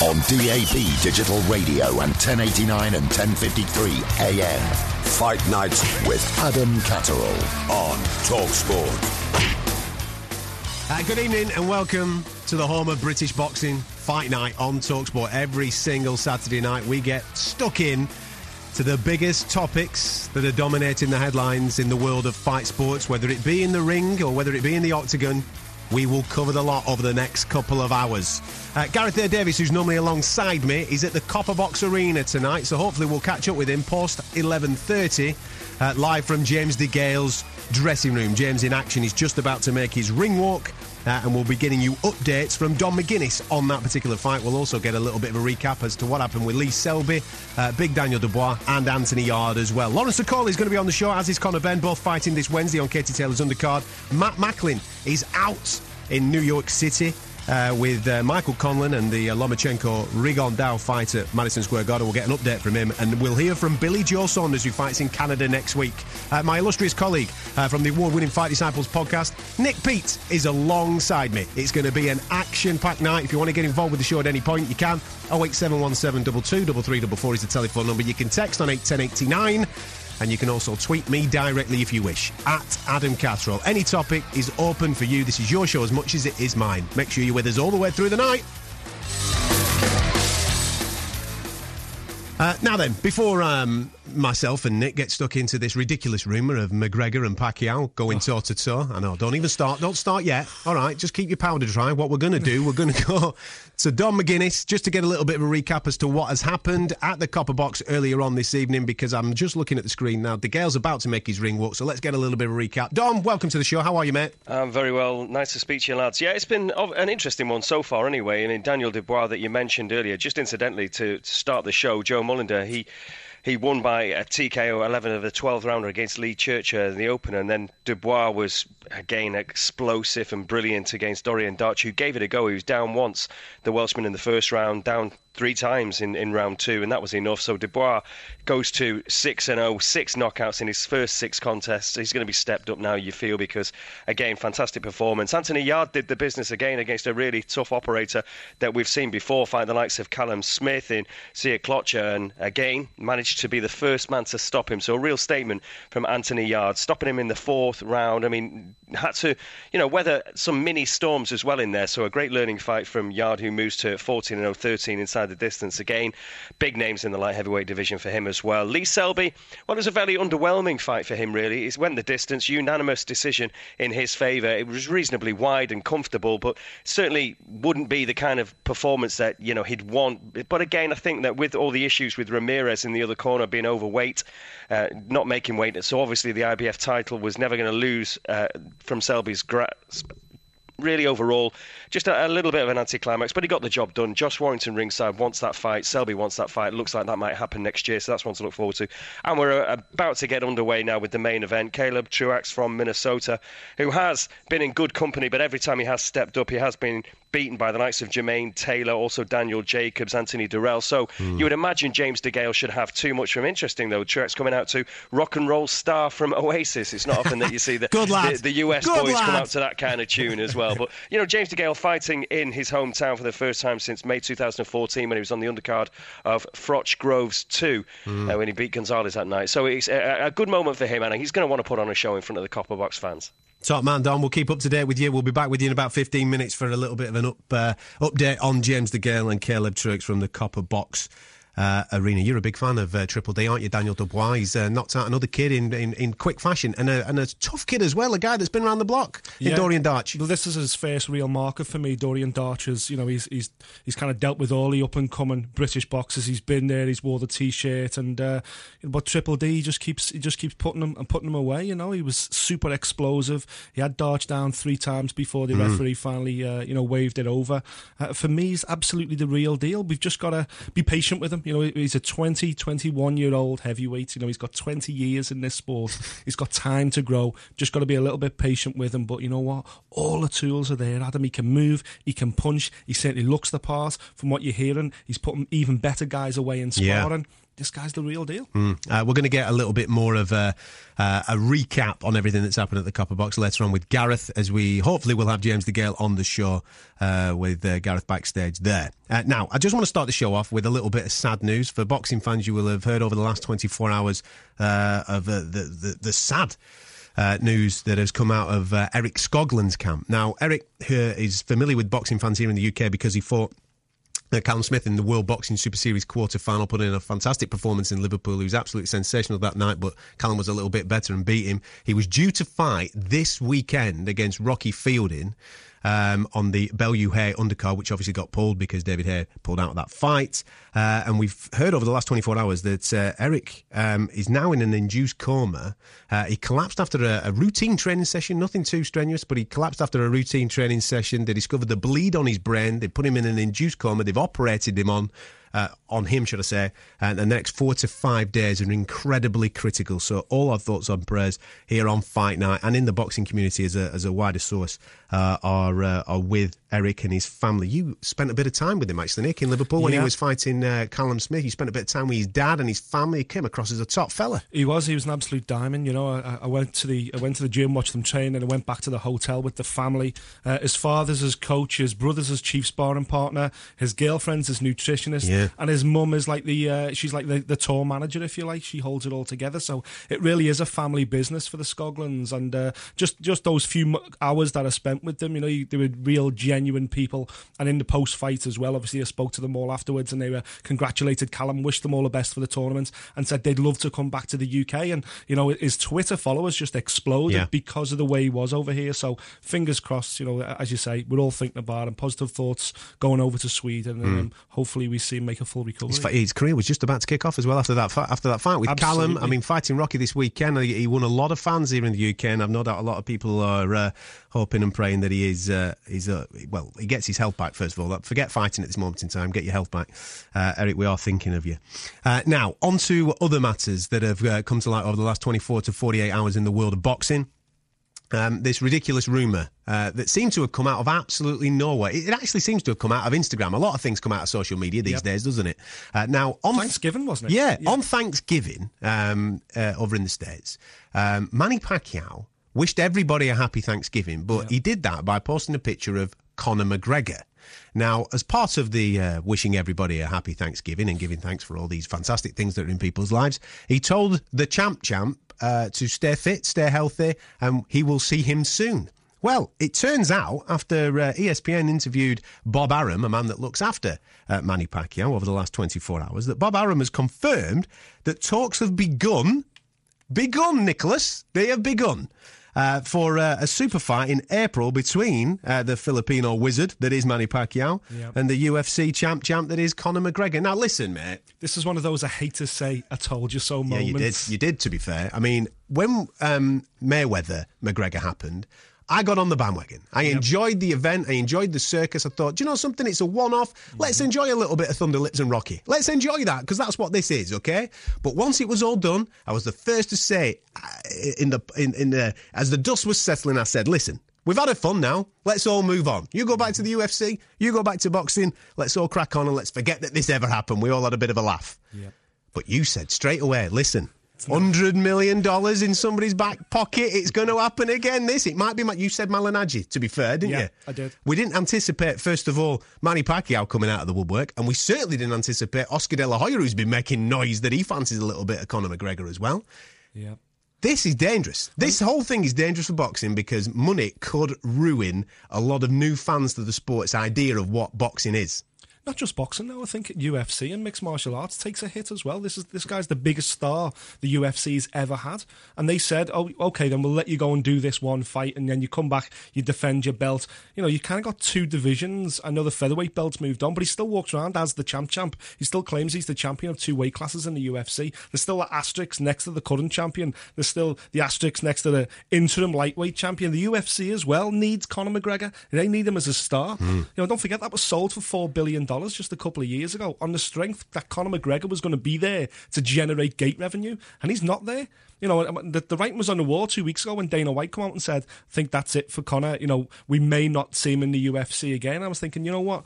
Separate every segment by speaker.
Speaker 1: On DAB Digital Radio and 1089 and 1053 AM. Fight Nights with Adam Catterall on TalkSport.
Speaker 2: Uh, good evening and welcome to the home of British boxing fight night on Talksport. Every single Saturday night, we get stuck in to the biggest topics that are dominating the headlines in the world of fight sports, whether it be in the ring or whether it be in the octagon. We will cover the lot over the next couple of hours. Uh, Gareth A. Davis, who's normally alongside me, is at the Copper Box Arena tonight, so hopefully we'll catch up with him post 11:30, uh, live from James DeGale's dressing room. James in action. He's just about to make his ring walk. Uh, and we'll be getting you updates from Don McGuinness on that particular fight. We'll also get a little bit of a recap as to what happened with Lee Selby, uh, Big Daniel Dubois, and Anthony Yarde as well. Lawrence Okolie is going to be on the show, as is Conor Benn, both fighting this Wednesday on Katie Taylor's undercard. Matt Macklin is out in New York City. Uh, with uh, Michael Conlan and the uh, Lomachenko Rigondeaux fight at Madison Square Garden. We'll get an update from him, and we'll hear from Billy Joe Saunders, who fights in Canada next week. Uh, my illustrious colleague uh, from the award winning Fight Disciples podcast, Nick Peet, is alongside me. It's going to be an action packed night. If you want to get involved with the show at any point, you can. 08717 22 is the telephone number. You can text on 81089. And you can also tweet me directly if you wish, at Adam Catterall. Any topic is open for you. This is your show as much as it is mine. Make sure you're with us all the way through the night. Uh, now then, before um, myself and Nick get stuck into this ridiculous rumour of McGregor and Pacquiao going toe to toe, I know, don't even start, don't start yet. All right, just keep your powder dry. What we're going to do, we're going to go to Don McGuinness just to get a little bit of a recap as to what has happened at the Copper Box earlier on this evening because I'm just looking at the screen now. DeGale's about to make his ring walk, so let's get a little bit of a recap. Don, welcome to the show. How are you, mate?
Speaker 3: I'm very well. Nice to speak to you, lads. Yeah, it's been an interesting one so far, anyway. And in Daniel Dubois that you mentioned earlier, just incidentally to, to start the show, Joe Mullender, he he won by a TKO 11 of the 12th rounder against Lee Churchill in the opener, and then Dubois was again explosive and brilliant against Dorian Darch, who gave it a go. He was down once, the Welshman in the first round, down three times in, in round two, and that was enough. So Dubois goes to 6 and 0, six knockouts in his first six contests. He's going to be stepped up now, you feel, because again, fantastic performance. Anthony Yarde did the business again against a really tough operator that we've seen before, fight the likes of Callum Smith in Sjekloca, and again, managed to be the first man to stop him. So a real statement from Anthony Yarde, stopping him in the fourth round. I mean, had to, you know, weather some mini storms as well in there. So a great learning fight from Yarde, who moves to 14 and 0, 13 inside the distance again. Big names in the light heavyweight division for him as well. Lee Selby, well, it was a very underwhelming fight for him, really. He went the distance, unanimous decision in his favour. It was reasonably wide and comfortable, but certainly wouldn't be the kind of performance that, you know, he'd want. But again, I think that with all the issues with Ramirez in the other corner being overweight, uh, not making weight, so obviously the IBF title was never going to lose uh, from Selby's grasp really overall, just a, a, little bit of an anticlimax, but he got the job done. Josh Warrington ringside wants that fight. Selby wants that fight. Looks like that might happen next year, so that's one to look forward to. And we're uh, about to get underway now with the main event. Caleb Truax from Minnesota, who has been in good company, but every time he has stepped up, he has been beaten by the likes of Jermaine Taylor, also Daniel Jacobs, Anthony Dirrell. So mm. you would imagine James DeGale should have too much from interesting, though. Truax coming out to rock and roll star from Oasis. It's not often that you see the, the, the, US
Speaker 2: Good
Speaker 3: boys
Speaker 2: lad.
Speaker 3: come out to that kind of tune as well. But, you know, James DeGale fighting in his hometown for the first time since May 2014 when he was on the undercard of Froch Groves 2 mm. uh, when he beat Gonzales that night. So it's a, a good moment for him, and he's going to want to put on a show in front of the Copper Box fans.
Speaker 2: Top man, Don. We'll keep up to date with you. We'll be back with you in about 15 minutes for a little bit of an up uh, update on James DeGale and Caleb Truax from the Copper Box uh, arena. You're a big fan of uh, Triple D, aren't you, Daniel Dubois? He's uh, knocked out another kid in, in, in quick fashion, and a, and a tough kid as well, a guy that's been around the block in
Speaker 4: Yeah.
Speaker 2: Dorian Darch.
Speaker 4: Well, this is his first real marker for me. Dorian Darchers, you know, he's he's he's kind of dealt with all the up and coming British boxers. He's been there. He's wore the t-shirt, and uh, but Triple D he just keeps he just keeps putting him and putting him away. You know, he was super explosive. He had Darch down three times before the referee finally uh, you know waved it over. Uh, for me, he's absolutely the real deal. We've just got to be patient with him. You know, he's a 20, 21 year old heavyweight. You know, he's got 20 years in this sport. he's got time to grow. Just got to be a little bit patient with him. But you know what? All the tools are there. Adam, he can move, he can punch. He certainly looks the part. From what you're hearing, he's putting even better guys away in
Speaker 2: Yeah.
Speaker 4: This guy's the real deal.
Speaker 2: Uh, we're going to get a little bit more of a, uh, a recap on everything that's happened at the Copper Box later on with Gareth, as we hopefully will have James DeGale on the show uh, with uh, Gareth backstage there. Uh, now, I just want to start the show off with a little bit of sad news for boxing fans. You will have heard over the last 24 hours uh, of the, the the sad. Uh, news that has come out of uh, Eric Skoglund's camp. Now, Eric uh, is familiar with boxing fans here in the UK because he fought Callum Smith in the World Boxing Super Series quarter final put in a fantastic performance in Liverpool. He was absolutely sensational that night, but Callum was a little bit better and beat him. He was due to fight this weekend against Rocky Fielding. Um, on the Bellew Haye undercard, which obviously got pulled because David Haye pulled out of that fight. Uh, and we've heard over the last 24 hours that uh, Eric um, is now in an induced coma. Uh, he collapsed after a, a routine training session, nothing too strenuous, but he collapsed after a routine training session. They discovered the bleed on his brain. They put him in an induced coma. They've operated him on. Uh, on him, should I say, and the next four to five days are incredibly critical. So, all our thoughts and prayers here on Fight Night and in the boxing community as a, as a wider source uh, are uh, are with Eric and his family. You spent a bit of time with him, actually, Nick, in Liverpool when he was fighting uh, Callum Smith. You spent a bit of time with his dad and his family. He came across as a top fella.
Speaker 4: He was. He was an absolute diamond. You know, I, I went to the I went to the gym, watched them train, and I went back to the hotel with the family. Uh, his father's his coach, his brother's his chief sparring partner, his girlfriend's his nutritionist,
Speaker 2: Yeah.
Speaker 4: and his mum is like the uh, she's like the, the tour manager, if you like. She holds it all together. So it really is a family business for the Skoglunds, and uh, just just those few hours that I spent with them, you know, you- they were real, genuine people. And in the post fight as well, obviously, I spoke to them all afterwards, and they were congratulated Callum, wished them all the best for the tournament, and said they'd love to come back to the UK. And you know, his Twitter followers just exploded
Speaker 2: Yeah.
Speaker 4: because of the way he was over here. So fingers crossed, you know, as you say, we're all thinking about him. Positive thoughts going over to Sweden, and um, hopefully we see him make a full recovery.
Speaker 2: His, his career was just about to kick off as well after that after that fight with Callum. I mean, fighting Rocky this weekend, he, he won a lot of fans here in the UK, and I've no doubt a lot of people are uh, hoping and praying that he is uh, he's uh, well, he gets his health back first of all. Forget fighting at this moment in time. Get your health back, uh, Eric. We are thinking of you. Uh, now, on to other matters that have uh, come to light over the last 24 to 48 hours in the world of boxing um, this ridiculous rumour uh, that seemed to have come out of absolutely nowhere. It, it actually seems to have come out of Instagram. A lot of things come out of social media these
Speaker 4: Yep.
Speaker 2: days, doesn't it? Uh, now, on
Speaker 4: Thanksgiving, wasn't it?
Speaker 2: Yeah,
Speaker 4: Yeah.
Speaker 2: on Thanksgiving um, uh, over in the States, um, Manny Pacquiao wished everybody a happy Thanksgiving, but he did that by posting a picture of Conor McGregor. Now, as part of the uh, wishing everybody a happy Thanksgiving and giving thanks for all these fantastic things that are in people's lives, he told the champ champ uh, to stay fit, stay healthy, and he will see him soon. Well, it turns out after uh, ESPN interviewed Bob Arum, a man that looks after uh, Manny Pacquiao over the last 24 hours, that Bob Arum has confirmed that talks have begun begun, Nicholas. They have begun. Uh, for uh, a super fight in April between uh, the Filipino wizard that is Manny Pacquiao
Speaker 4: Yep.
Speaker 2: and the UFC champ champ that is Conor McGregor. Now, listen, mate.
Speaker 4: This is one of those I hate to say I told you so
Speaker 2: Yeah,
Speaker 4: moments.
Speaker 2: you did. You did. To be fair, I mean, when um, Mayweather McGregor happened, I got on the bandwagon. I enjoyed the event. I enjoyed the circus. I thought, do you know something? It's a one-off. Let's
Speaker 4: Mm-hmm.
Speaker 2: enjoy a little bit of Thunder Lips and Rocky. Let's enjoy that because that's what this is, okay? But once it was all done, I was the first to say, uh, in the in in the as the dust was settling, I said, listen. We've had a fun now. Let's all move on. You go back to the UFC. You go back to boxing. Let's all crack on and let's forget that this ever happened. We all had a bit of a laugh. But you said straight away, listen, hundred million dollars in somebody's back pocket. It's going to happen again. This it might be. You said Malignaggi. To be fair, didn't
Speaker 4: Yeah,
Speaker 2: you?
Speaker 4: I did.
Speaker 2: We didn't anticipate first of all Manny Pacquiao coming out of the woodwork, and we certainly didn't anticipate Oscar De La Hoya, who's been making noise that he fancies a little bit of Conor McGregor as well.
Speaker 4: Yeah.
Speaker 2: This is dangerous. This whole thing is dangerous for boxing because money could ruin a lot of new fans to the sport's idea of what boxing is.
Speaker 4: Not just boxing now. I think UFC and mixed martial arts takes a hit as well. This is this guy's the biggest star the UFC's ever had, and they said, "Oh, okay, then we'll let you go and do this one fight, and then you come back, you defend your belt." You know, you kind of got two divisions. I know the featherweight belt's moved on, but he still walks around as the champ champ. He still claims he's the champion of two weight classes in the UFC. There's still the asterisk next to the current champion. There's still the asterisk next to the interim lightweight champion. The UFC as well needs Conor McGregor. They need him as a star. Mm. You know, don't forget that was sold for four billion dollars just a couple of years ago on the strength that Conor McGregor was going to be there to generate gate revenue, and he's not there. You know, the, the writing was on the wall two weeks ago when Dana White came out and said, "I think that's it for Conor." You know, we may not see him in the UFC again. I was thinking, you know what?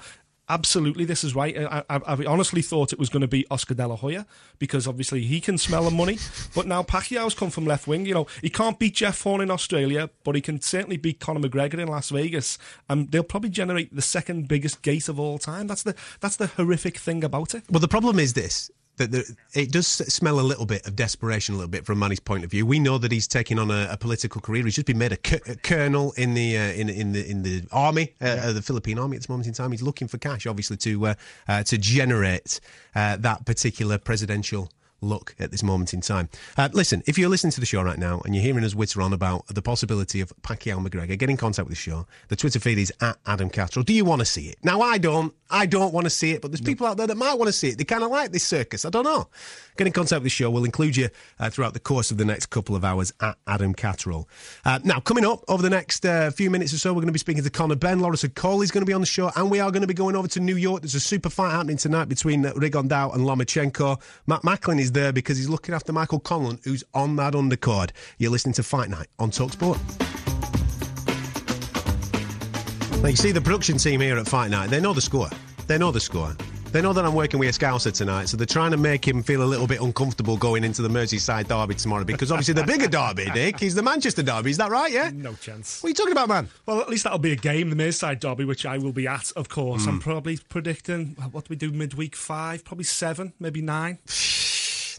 Speaker 4: Absolutely this is right. I, I, I, honestly thought it was going to be Oscar De La Hoya because obviously he can smell the money. but now Pacquiao's come from left wing. You know, he can't beat Jeff Horn in Australia, but he can certainly beat Conor McGregor in Las Vegas. And they'll probably generate the second biggest gate of all time. That's the that's the horrific thing about it.
Speaker 2: Well, the problem is this that the, it does smell a little bit of desperation, a little bit from Manny's point of view. We know that he's taking on a, a political career. He's just been made a, a colonel in the uh, in in the in the army, uh, yeah. uh, the Philippine army at this moment in time. He's looking for cash, obviously, to uh, uh to generate uh, that particular presidential look at this moment in time. Uh, listen, if you're listening to the show right now and you're hearing us witter on about the possibility of Pacquiao McGregor, get in contact with the show. The Twitter feed is at Adam Catterall. Do you want to see it? Now, I don't. I don't want to see it, but there's people out there that might want to see it. They kind of like this circus. I don't know. Get in contact with the show. We'll include you uh, throughout the course of the next couple of hours at Adam Catterall. Uh, now, coming up over the next uh, few minutes or so, we're going to be speaking to Conor Benn. Lawrence Okolie is going to be on the show, and we are going to be going over to New York. There's a super fight happening tonight between Rigondeaux and Lomachenko. Matt Macklin is there because he's looking after Michael Conlan, who's on that undercard. You're listening to Fight Night on Talksport. You see the production team here at Fight Night, they know the score. They know the score. They know that I'm working with a Scouser tonight, so they're trying to make him feel a little bit uncomfortable going into the Merseyside derby tomorrow because obviously the bigger derby, Nick, is the Manchester derby. Is that right, yeah?
Speaker 4: No chance.
Speaker 2: What are you talking about, man?
Speaker 4: Well, at least that'll be a game, the Merseyside derby, which I will be at, of course. Mm. I'm probably predicting, what do we do, midweek five? Probably seven, maybe nine.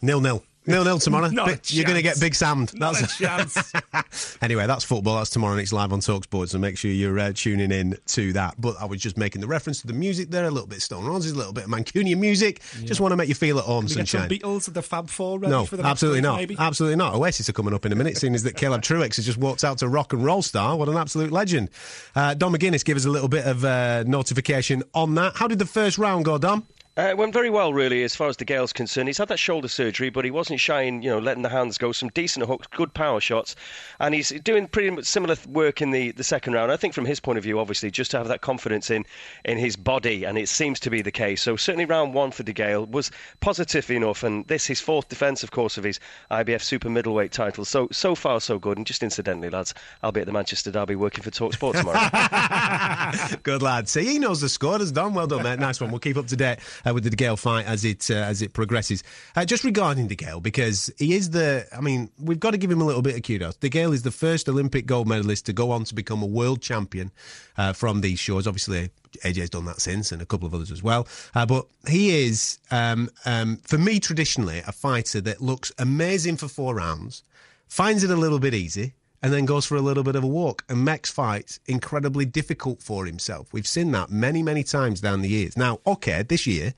Speaker 2: nil nil. Nil nil tomorrow.
Speaker 4: Not
Speaker 2: You're going to get big Sam.
Speaker 4: That's a chance.
Speaker 2: anyway, that's football. That's tomorrow and it's live on Talksport, so make sure you're uh, tuning in to that. But I was just making the reference to the music there, a little bit Stone Roses, a little bit of Mancunian music. Yeah. Just want to make you feel at home,
Speaker 4: Can
Speaker 2: sunshine.
Speaker 4: Get some Beatles, the Fab Four ready
Speaker 2: no,
Speaker 4: for the
Speaker 2: absolutely
Speaker 4: not.
Speaker 2: Maybe? Absolutely not. Oasis are coming up in a minute, seeing as that Caleb Truax has just walked out to rock and roll star. What an absolute legend. Uh, Dom McGuinness, give us a little bit of uh, notification on that. How did the first round go, Dom?
Speaker 3: Uh, it went very well, really, as far as DeGale's concerned. He's had that shoulder surgery, but he wasn't shy in, you know, letting the hands go. Some decent hooks, good power shots, and he's doing pretty much similar work in the, the second round. I think from his point of view, obviously, just to have that confidence in, in his body, and it seems to be the case. So certainly round one for De Gale was positive enough, and this his fourth defence, of course, of his IBF super middleweight title. So so far so good. And just incidentally, lads, I'll be at the Manchester Derby working for Talksport
Speaker 2: tomorrow. good lad. See, he knows the score. Has done well done, mate. Nice one. We'll keep up to date uh, with the DeGale fight as it uh, as it progresses. Uh, just regarding DeGale, because he is the, I mean, we've got to give him a little bit of kudos. DeGale is the first Olympic gold medalist to go on to become a world champion uh, from these shores. Obviously, AJ's done that since, and a couple of others as well. Uh, but he is, um, um, for me, traditionally a fighter that looks amazing for four rounds, finds it a little bit easy and then goes for a little bit of a walk and makes fights incredibly difficult for himself. We've seen that many, many times down the years. Now, okay, this year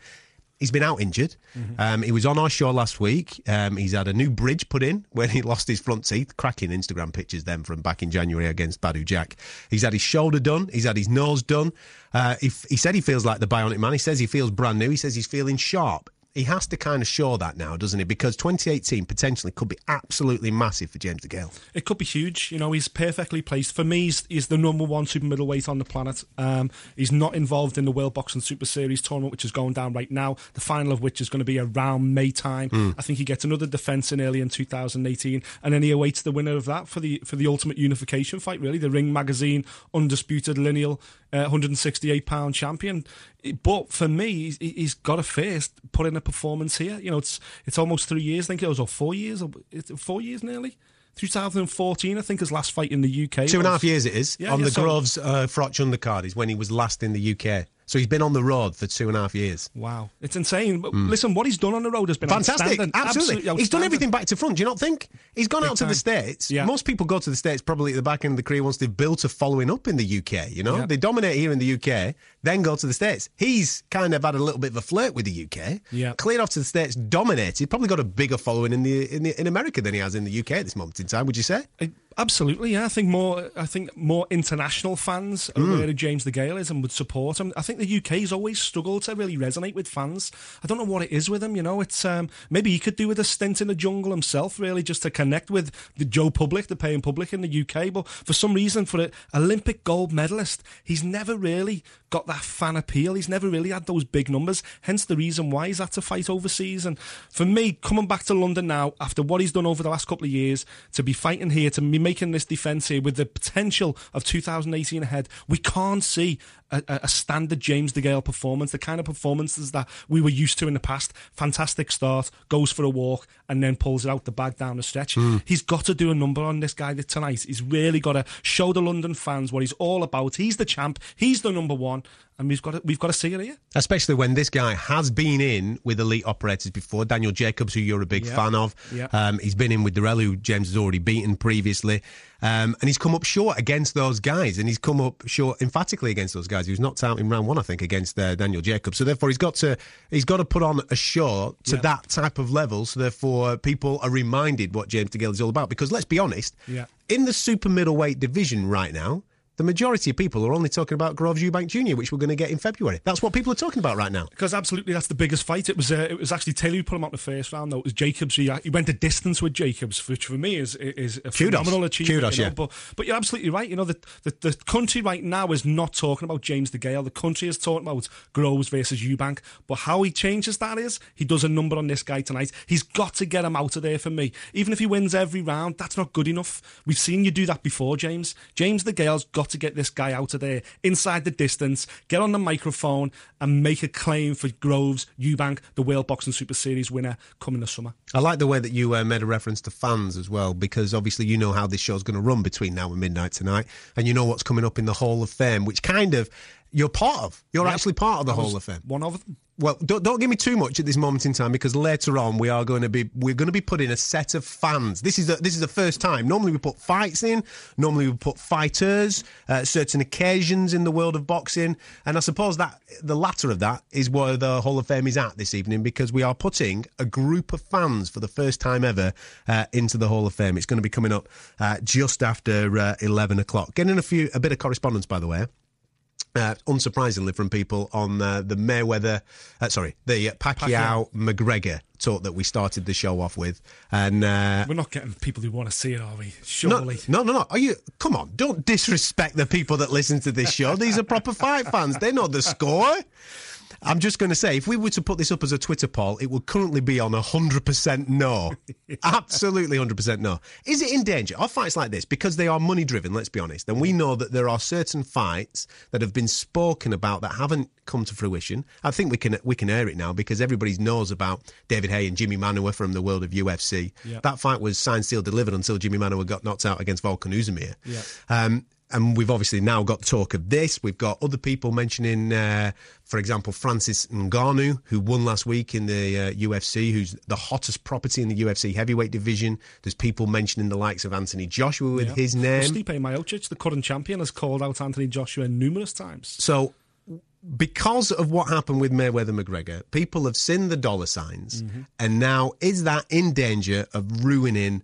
Speaker 2: he's been out injured. Mm-hmm. Um, he was on our show last week. Um, he's had a new bridge put in when he lost his front teeth. Cracking Instagram pictures then from back in January against Badou Jack. He's had his shoulder done. He's had his nose done. Uh, he, he said he feels like the bionic man. He says he feels brand new. He says he's feeling sharp he has to kind of show that now, doesn't he? Because 2018 potentially could be absolutely massive for James DeGale.
Speaker 4: It could be huge. You know, he's perfectly placed. For me, he's, he's the number one super middleweight on the planet. Um, he's not involved in the World Boxing Super Series tournament, which is going down right now, the final of which is going to be around May time. Mm. I think he gets another defence in early in 2018, and then he awaits the winner of that for the for the ultimate unification fight, really, the Ring Magazine undisputed lineal uh, 168 pound champion. But for me, he's got to first put in a performance here. You know, it's it's almost three years. I think it was or four years, four years nearly. 2014, I think, his last fight in the UK.
Speaker 2: Two and a half years it is. Yeah, on yeah, the so Groves uh, Froch undercard is when he was last in the UK. So he's been on the road for two and a half years.
Speaker 4: Wow, it's insane. Mm. Listen, what he's done on the road has been
Speaker 2: fantastic. Absolutely, Absolutely he's done everything back to front. Do you not think he's gone Big out to the states?
Speaker 4: Yeah.
Speaker 2: Most people go to the states probably at the back end of the career once they've built a following up in the UK. You know, yeah. they dominate here in the UK. Then go to the States. He's kind of had a little bit of a flirt with the UK.
Speaker 4: Yeah.
Speaker 2: Cleared off to the States, dominated, probably got a bigger following in the in, the, in America than he has in the UK at this moment in time, would you say?
Speaker 4: I- Absolutely, yeah. I think more. I think more international fans are aware of James DeGale is and would support him. I think the UK's always struggled to really resonate with fans. I don't know what it is with him. You know, it's um, maybe he could do with a stint in the jungle himself, really, just to connect with the Joe public, the paying public in the UK. But for some reason, for an Olympic gold medalist, he's never really got that fan appeal. He's never really had those big numbers. Hence the reason why he's had to fight overseas. And for me, coming back to London now after what he's done over the last couple of years, to be fighting here, to be making this defence here with the potential of 2018 ahead, we can't see a, a standard James DeGale performance, the kind of performances that we were used to in the past. Fantastic start, goes for a walk, and then pulls it out the bag down the stretch. Hmm. He's got to do a number on this guy tonight. He's really got to show the London fans what he's all about. He's the champ. He's the number one, and we've got to, we've got to see it here.
Speaker 2: Especially when this guy has been in with elite operators before. Daniel Jacobs, who you're a big
Speaker 4: Yeah.
Speaker 2: fan of.
Speaker 4: Yeah.
Speaker 2: Um, he's been in with Dirrell, who James has already beaten previously. Um, and he's come up short against those guys. And he's come up short emphatically against those guys. He was knocked out in round one, I think, against uh, Daniel Jacobs. So therefore, he's got to he's got to put on a show to
Speaker 4: Yeah.
Speaker 2: that type of level. So therefore, people are reminded what James DeGale is all about. Because let's be honest,
Speaker 4: Yeah.
Speaker 2: in the super middleweight division right now, the majority of people are only talking about Groves Eubank Jr., which we're going to get in February. That's what people are talking about right now.
Speaker 4: Because absolutely, that's the biggest fight. It was uh, it was actually Taylor who put him out in the first round. Though it was Jacobs. He, he went a distance with Jacobs, which for me is is a
Speaker 2: Kudos.
Speaker 4: phenomenal achievement.
Speaker 2: Kudos,
Speaker 4: you know?
Speaker 2: yeah.
Speaker 4: But but you're absolutely right. You know the, the the country right now is not talking about James DeGale. The country is talking about Groves versus Eubank. But how he changes that is he does a number on this guy tonight. He's got to get him out of there for me. Even if he wins every round, that's not good enough. We've seen you do that before, James. James DeGale's got to get this guy out of there inside the distance, get on the microphone, and make a claim for Groves, Eubank, the World Boxing Super Series winner coming this summer.
Speaker 2: I like the way that you uh, made a reference to fans as well, because obviously you know how this show's going to run between now and midnight tonight, and you know what's coming up in the Hall of Fame, which kind of you're part of. You're
Speaker 4: Yep.
Speaker 2: actually part of the Hall of Fame.
Speaker 4: One of them.
Speaker 2: Well, don't, don't give me too much at this moment in time because later on we are going to be we're going to be putting a set of fans. This is a, this is the first time. Normally we put fights in. Normally we put fighters. Uh, certain occasions in the world of boxing, and I suppose that the latter of that is where the Hall of Fame is at this evening because we are putting a group of fans for the first time ever uh, into the Hall of Fame. It's going to be coming up uh, just after uh, eleven o'clock. Getting a few a bit of correspondence by the way uh, unsurprisingly from people on uh, the Mayweather, uh, sorry, the uh, Pacquiao, McGregor talk that we started the show off with, and uh,
Speaker 4: We're not getting people who want to see it, are we?
Speaker 2: no,
Speaker 4: Surely.
Speaker 2: no, no, no. Are you? Come on! Don't disrespect the people that listen to this show. These are proper fight fans. They know the score. I'm just going to say, if we were to put this up as a Twitter poll, it would currently be on 100% no. Absolutely 100% no. Is it in danger? Are fights like this, because they are money driven, let's be honest, and we know that there are certain fights that have been spoken about that haven't come to fruition. I think we can we can air it now because everybody knows about David Haye and Jimmy Manuwa from the world of UFC.
Speaker 4: Yeah.
Speaker 2: That fight was signed, sealed, delivered until Jimmy Manuwa got knocked out against Volkan Oezdemir.
Speaker 4: Yeah.
Speaker 2: Um, and we've obviously now got talk of this. We've got other people mentioning, uh, for example, Francis Ngannou, who won last week in the uh, UFC, who's the hottest property in the UFC heavyweight division. There's people mentioning the likes of Anthony Joshua with
Speaker 4: Yeah.
Speaker 2: his
Speaker 4: Well,
Speaker 2: name.
Speaker 4: Stipe Miocic, the current champion, has called out Anthony Joshua numerous times.
Speaker 2: So, because of what happened with Mayweather McGregor, people have seen the dollar signs, and now is that in danger of ruining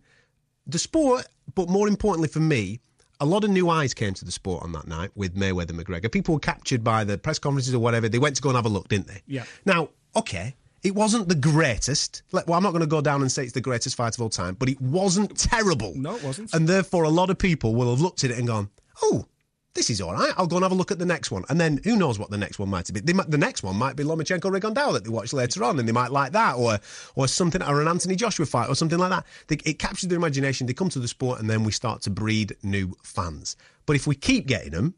Speaker 2: the sport? But more importantly for me, a lot of new eyes came to the sport on that night with Mayweather McGregor. People were captured by the press conferences or whatever. They went to go and have a look, didn't they?
Speaker 4: Yeah.
Speaker 2: Now, okay. It wasn't the greatest. Like, Well, I'm not going to go down and say it's the greatest fight of all time, but it wasn't terrible.
Speaker 4: No, it wasn't.
Speaker 2: And therefore, a lot of people will have looked at it and gone, "Oh, this is all right. I'll go and have a look at the next one." And then who knows what the next one might be? Might, the next one might be Lomachenko Rigondeaux that they watch later on, and they might like that, or or something, or an Anthony Joshua fight, or something like that. They, it captures their imagination. They come to the sport, and then we start to breed new fans. But if we keep getting them,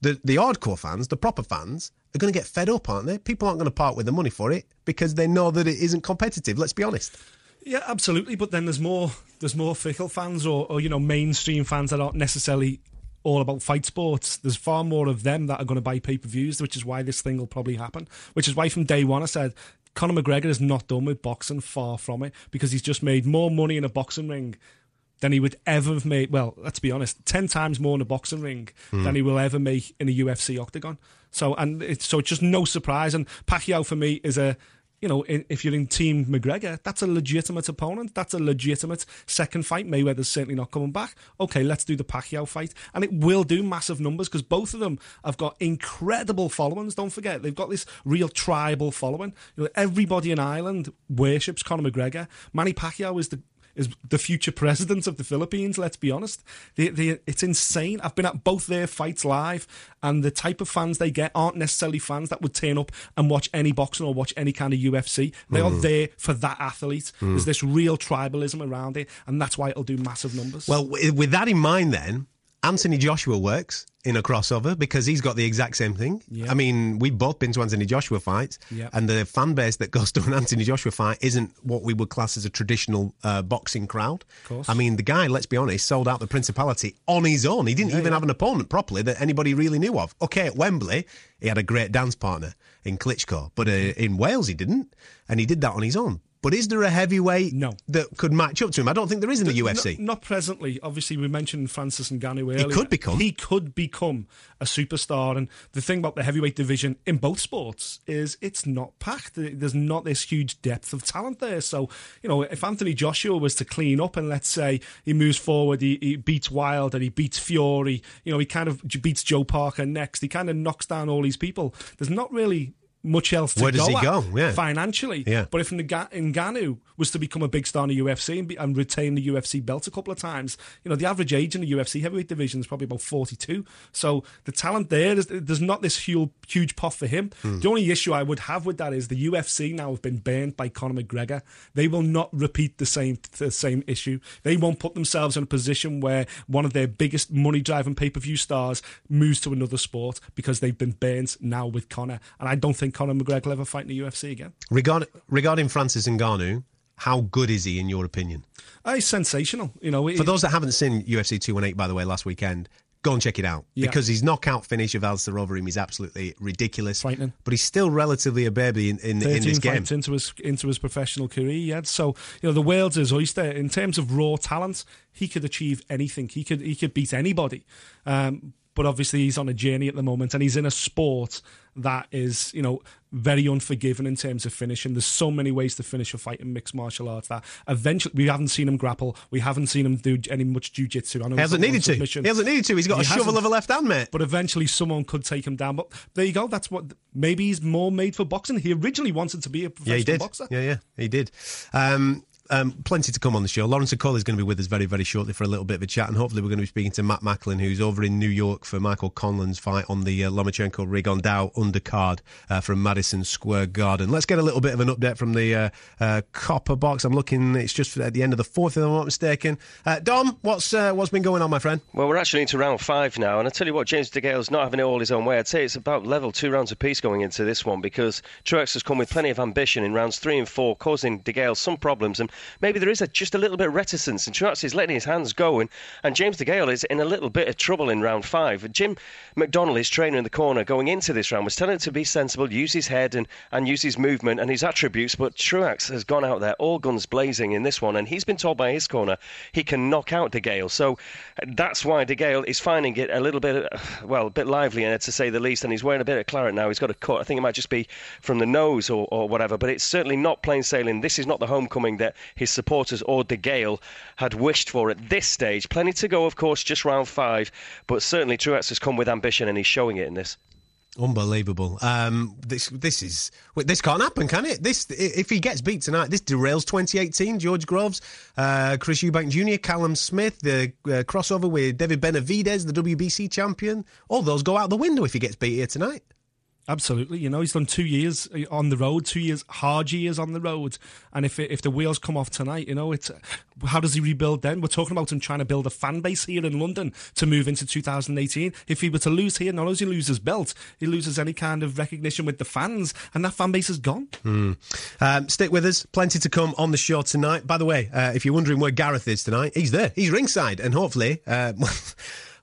Speaker 2: the the hardcore fans, the proper fans, are going to get fed up, aren't they? People aren't going to part with the money for it because they know that it isn't competitive. Let's be honest.
Speaker 4: Yeah, absolutely. But then there's more there's more fickle fans or, or you know mainstream fans that aren't necessarily all about fight sports. There's far more of them that are going to buy pay per views, which is why this thing will probably happen. Which is why from day one I said Conor McGregor is not done with boxing, far from it, because he's just made more money in a boxing ring than he would ever have made. Well, let's be honest, ten times more in a boxing ring hmm. than he will ever make in a UFC octagon. So and it's so it's just no surprise. And Pacquiao for me is a you know, if you're in Team McGregor, that's a legitimate opponent. That's a legitimate second fight. Mayweather's certainly not coming back. Okay, let's do the Pacquiao fight. And it will do massive numbers because both of them have got incredible followings. Don't forget, they've got this real tribal following. You know, everybody in Ireland worships Conor McGregor. Manny Pacquiao is the is the future president of the Philippines. Let's be honest, they, they, it's insane. I've been at both their fights live, and the type of fans they get aren't necessarily fans that would turn up and watch any boxing or watch any kind of UFC. They mm. are there for that athlete. Mm. There's this real tribalism around it, and that's why it'll do massive numbers.
Speaker 2: Well, with that in mind, then Anthony Joshua works in a crossover because he's got the exact same thing. I mean, we've both been to Anthony Joshua fights, and the fan base that goes to an Anthony Joshua fight isn't what we would class as a traditional uh, boxing crowd. I mean, the guy, let's be honest, sold out the Principality on his own. He didn't yeah, even yeah. have an opponent properly that anybody really knew of. Okay, at Wembley, he had a great dance partner in Klitschko, but uh, in Wales he didn't, and he did that on his own. But is there a heavyweight
Speaker 4: no.
Speaker 2: that could match up to him? I don't think there is in the, the UFC.
Speaker 4: Not, not, presently. Obviously, we mentioned Francis and Ngannou earlier.
Speaker 2: He could become.
Speaker 4: He could become a superstar. And the thing about the heavyweight division in both sports is it's not packed. There's not this huge depth of talent there. So, you know, if Anthony Joshua was to clean up and let's say he moves forward, he, he beats Wilder, he beats Fury, you know, he kind of beats Joe Parker next, he kind of knocks down all these people. There's not really much else to
Speaker 2: Where does
Speaker 4: go
Speaker 2: he go? Yeah.
Speaker 4: financially.
Speaker 2: Yeah.
Speaker 4: But if Ngannou was to become a big star in the UFC and, be, and, retain the UFC belt a couple of times, you know, the average age in the UFC heavyweight division is probably about 42. So the talent there, there's, there's not this huge, huge pot for him. Mm. The only issue I would have with that is the UFC now have been banned by Conor McGregor. They will not repeat the same the same issue. They won't put themselves in a position where one of their biggest money driving pay per view stars moves to another sport because they've been banned now with Conor. And I don't think Conor McGregor will ever fight in the UFC again.
Speaker 2: Regard, regarding Francis Ngannou, how good is he in your opinion?
Speaker 4: Uh, he's sensational. You know,
Speaker 2: for those that haven't seen UFC 218 by the way last weekend, go and check it out yeah. because his knockout finish of Alistair Overeem is absolutely ridiculous.
Speaker 4: Frightening.
Speaker 2: But he's still relatively a baby in, in, in this game.
Speaker 4: into his into his professional career. Yeah. So you know the world's his oyster in terms of raw talent. He could achieve anything. He could he could beat anybody. Um, but obviously he's on a journey at the moment and he's in a sport that is, you know, very unforgiving in terms of finishing. There's so many ways to finish a fight in mixed martial arts that eventually we haven't seen him grapple. We haven't seen him do any much jiu-jitsu.
Speaker 2: He hasn't needed to. He hasn't needed to. He's got he a shovel of a left hand, mate.
Speaker 4: But eventually someone could take him down. But there you go. That's what maybe he's more made for boxing. He originally wanted to be a professional
Speaker 2: yeah, he did.
Speaker 4: boxer.
Speaker 2: Yeah, yeah, he did. Um, um, plenty to come on the show. Lawrence Okolie is going to be with us very, very shortly for a little bit of a chat, and hopefully we're going to be speaking to Matt Macklin, who's over in New York for Michael Conlan's fight on the uh, Lomachenko Rigondeaux undercard uh, from Madison Square Garden. Let's get a little bit of an update from the uh, uh copper box. I'm looking; it's just at the end of the fourth, if I'm not mistaken. Uh, Dom, what's uh, what's been going on, my friend?
Speaker 3: Well, we're actually into round five now, and I tell you what, James DeGale's not having it all his own way. I'd say it's about level two rounds apiece going into this one because Truax has come with plenty of ambition in rounds three and four, causing DeGale some problems, and maybe there is a just a little bit of reticence, and Truax is letting his hands go, and, and James DeGale is in a little bit of trouble in round five. Jim McDonnell, his trainer in the corner, going into this round, was telling him to be sensible, use his head and, and use his movement and his attributes, but Truax has gone out there all guns blazing in this one, and he's been told by his corner he can knock out De Gale. So uh, that's why De Gale is finding it a little bit, uh, well, a bit lively, uh, to say the least, and he's wearing a bit of claret now. He's got a cut. I think it might just be from the nose or, or whatever, but it's certainly not plain sailing. This is not the homecoming that his supporters or De Gale had wished for at this stage. Plenty to go, of course, just round five, but certainly Truax has come with ambition and he's showing it in this.
Speaker 2: Unbelievable. Um, this this is this can't happen, can it? This if he gets beat tonight, this derails 2018. George Groves, uh, Chris Eubank Jr., Callum Smith, the uh, crossover with David Benavidez, the WBC champion. All those go out the window if he gets beat here tonight.
Speaker 4: Absolutely, you know he's done two years uh, on the road, two years hard years on the road, and if if the wheels come off tonight, you know it's how does he rebuild then? We're talking about him trying to build a fan base here in London to move into 2018. If he were to lose here, not only does he lose his belt, he loses any kind of recognition with the fans, and that fan base is gone.
Speaker 2: Mm. Um, stick with us, plenty to come on the show tonight. By the way, uh, if you're wondering where Gareth is tonight, he's there, he's ringside, and hopefully. Uh,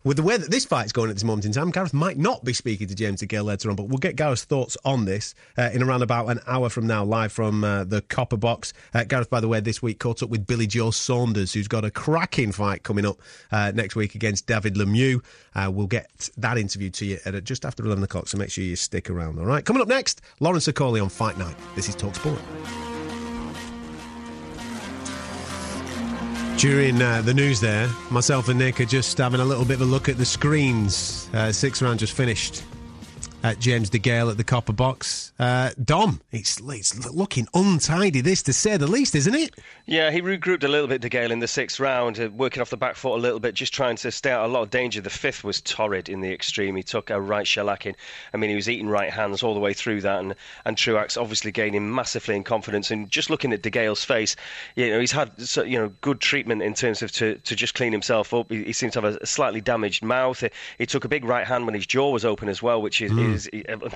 Speaker 2: with the way that this fight's going at this moment in time, Gareth might not be speaking to James DeGale later on, but we'll get Gareth's thoughts on this uh, in around about an hour from now, live from uh, the Copper Box. Uh, Gareth, by the way, this week caught up with Billy Joe Saunders, who's got a cracking fight coming up uh, next week against David Lemieux. Uh, we'll get that interview to you at just after 11 o'clock, so make sure you stick around, all right? Coming up next, Lawrence Okolie on Fight Night. This is Talk Sport. During uh, the news there, myself and Nick are just having a little bit of a look at the screens. Uh, six round just finished at James DeGale at the Copper Box. Uh, Dom, it's, it's looking untidy, this to say the least, isn't it?
Speaker 3: Yeah, he regrouped a little bit, DeGale, in the sixth round, uh, working off the back foot a little bit, just trying to stay out a lot of danger. The fifth was torrid in the extreme. He took a right shellacking. I mean, he was eating right hands all the way through that, and, and Truax obviously gaining massively in confidence. And just looking at DeGale's face, you know, he's had you know good treatment in terms of to, to just clean himself up. He, he seems to have a, slightly damaged mouth. He, he, took a big right hand when his jaw was open as well, which is, mm. Is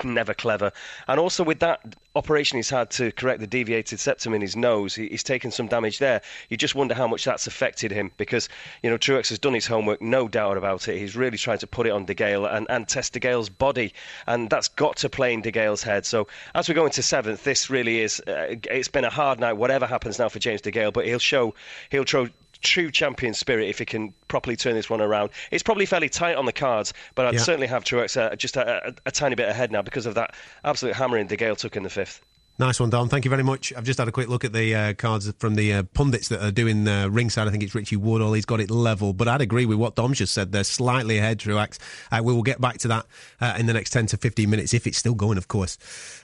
Speaker 3: never clever. And also with that operation he's had to correct the deviated septum in his nose, he's taken some damage there. You just wonder how much that's affected him because, you know, Truax has done his homework, no doubt about it. He's really trying to put it on DeGale and, and test De Gale's body, and that's got to play in DeGale's head. So as we go into seventh, this really is, uh, it's been a hard night, whatever happens now for James DeGale, but he'll show, he'll show true champion spirit if he can properly turn this one around. It's probably fairly tight on the cards, but I'd yeah. certainly have Truax uh, just a, a, a, tiny bit ahead now because of that absolute hammering DeGale took in the fifth.
Speaker 2: Nice one, Don. Thank you very much. I've just had a quick look at the uh, cards from the uh, pundits that are doing uh, ringside. I think it's Richie Woodhall. He's got it level, but I'd agree with what Dom just said. They're slightly ahead, Truax. Uh, we will get back to that uh, in the next 10 to 15 minutes, if it's still going, of course.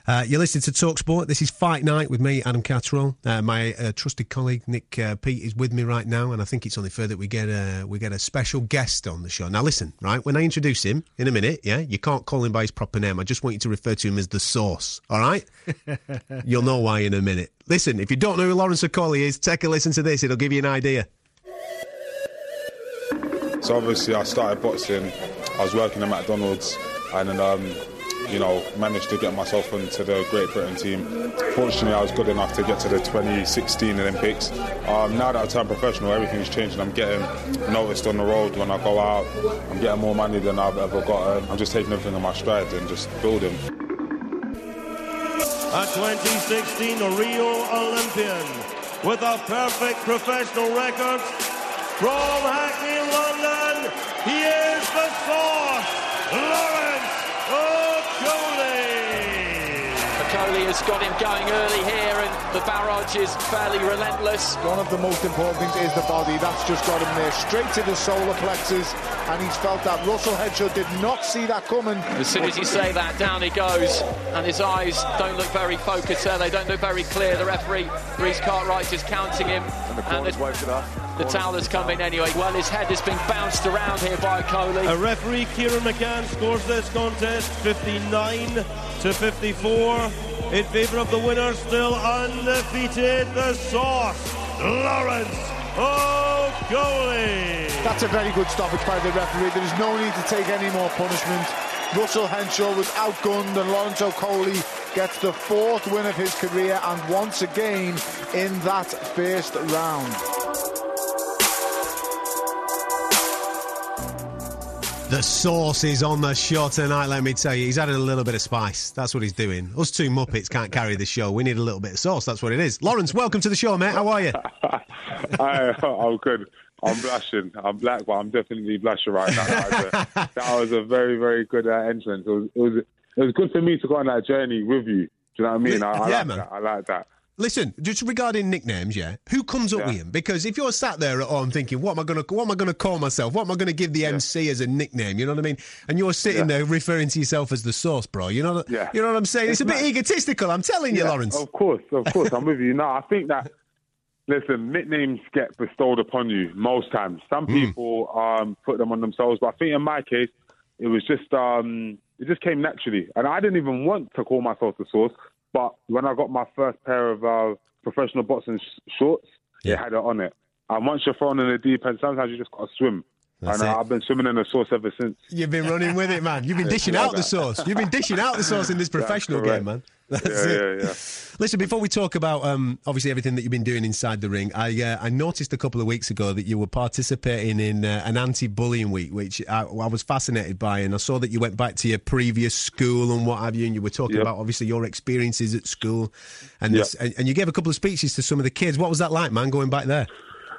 Speaker 2: Uh, you're listening to Talksport. This is Fight Night with me, Adam Catterall. my trusted colleague, Nick Peet, is with me right now, and I think it's only fair that we get, a, we get a special guest on the show. Now, listen, right, when I introduce him in a minute, yeah, you can't call him by his proper name. I just want you to refer to him as the sauce, all right? You'll know why in a minute. Listen, if you don't know who Lawrence Okolie is, take a listen to this. It'll give you an idea.
Speaker 5: So obviously, I started boxing. I was working at McDonald's, and then, um, you know, managed to get myself into the Great Britain team. Fortunately, I was good enough to get to the 2016 Olympics. Um, now that I turned professional, everything's changed, and I'm getting noticed on the road when I go out. I'm getting more money than I've ever gotten. I'm just taking everything on my stride and just building
Speaker 6: a 2016 Rio Olympian with a perfect professional record from Hackney, London. He is the sauce, Lawrence
Speaker 7: Okolie has got him going early here, and the barrage is fairly relentless.
Speaker 8: One of the most important things is the body. That's just got him there, straight to the solar plexus, and he's felt that. Russell Henshaw did not see that coming.
Speaker 7: As soon as you say that, down he goes, and his eyes don't look very focused there. They don't look very clear. The referee, Rhys Cartwright, is counting him.
Speaker 5: And the corner's and the,
Speaker 7: the towel has come in anyway. Well, his head has been bounced around here by Coley.
Speaker 6: A referee, Kieran McCann, scores this contest 59 to 54 in favour of the winner, still undefeated, the Sauce, Lawrence Okolie.
Speaker 8: That's a very good stoppage by the referee. There is no need to take any more punishment. Russell Henshaw was outgunned and Lawrence Okolie gets the fourth win of his career and once again in that first round.
Speaker 2: The sauce is on the show tonight, let me tell you. He's added a little bit of spice. That's what he's doing. Us two Muppets can't carry the show. We need a little bit of sauce. That's what it is. Lawrence, welcome to the show, mate. How are you?
Speaker 5: Hi, I'm good. I'm blushing. I'm black, but I'm definitely blushing right now. That was a, that was a very, very good uh, entrance. It was, it was, it was good for me to go on that journey with you. Do you know what I mean? I, I
Speaker 2: yeah,
Speaker 5: like
Speaker 2: man.
Speaker 5: That. I like that.
Speaker 2: Listen, just regarding nicknames, yeah. Who comes up
Speaker 5: Yeah.
Speaker 2: with him? Because if you're sat there at home thinking, "What am I going to? What am I going to call myself? What am I going to give the MC as a nickname?" You know what I mean? And you're sitting
Speaker 5: Yeah.
Speaker 2: there referring to yourself as the sauce, bro. You know,
Speaker 5: Yeah.
Speaker 2: you know what I'm saying? It's,
Speaker 5: It's
Speaker 2: a bit
Speaker 5: not-
Speaker 2: egotistical. I'm telling you, Lawrence.
Speaker 5: Of course, of course, I'm with you. No, I think that listen, nicknames get bestowed upon you most times. Some people um, put them on themselves, but I think in my case, it was just um, it just came naturally, and I didn't even want to call myself the sauce. But when I got my first pair of uh, professional boxing sh- shorts,
Speaker 2: Yeah.
Speaker 5: it had it on it. And once you're thrown in the deep end, sometimes you just got to swim.
Speaker 2: That's
Speaker 5: and uh. I've been swimming in the sauce ever since.
Speaker 2: You've been running with it, man. You've been dishing
Speaker 5: like
Speaker 2: out the sauce. You've been dishing out the sauce in this professional game, man. That's
Speaker 5: yeah,
Speaker 2: it.
Speaker 5: yeah, yeah.
Speaker 2: Listen, before we talk about um, obviously everything that you've been doing inside the ring, I uh, I noticed a couple of weeks ago that you were participating in uh, an anti-bullying week, which I, I was fascinated by, and I saw that you went back to your previous school and what have you, and you were talking
Speaker 5: Yep.
Speaker 2: about obviously your experiences at school, and,
Speaker 5: Yep.
Speaker 2: this, and and you gave a couple of speeches to some of the kids. What was that like, man? Going back there?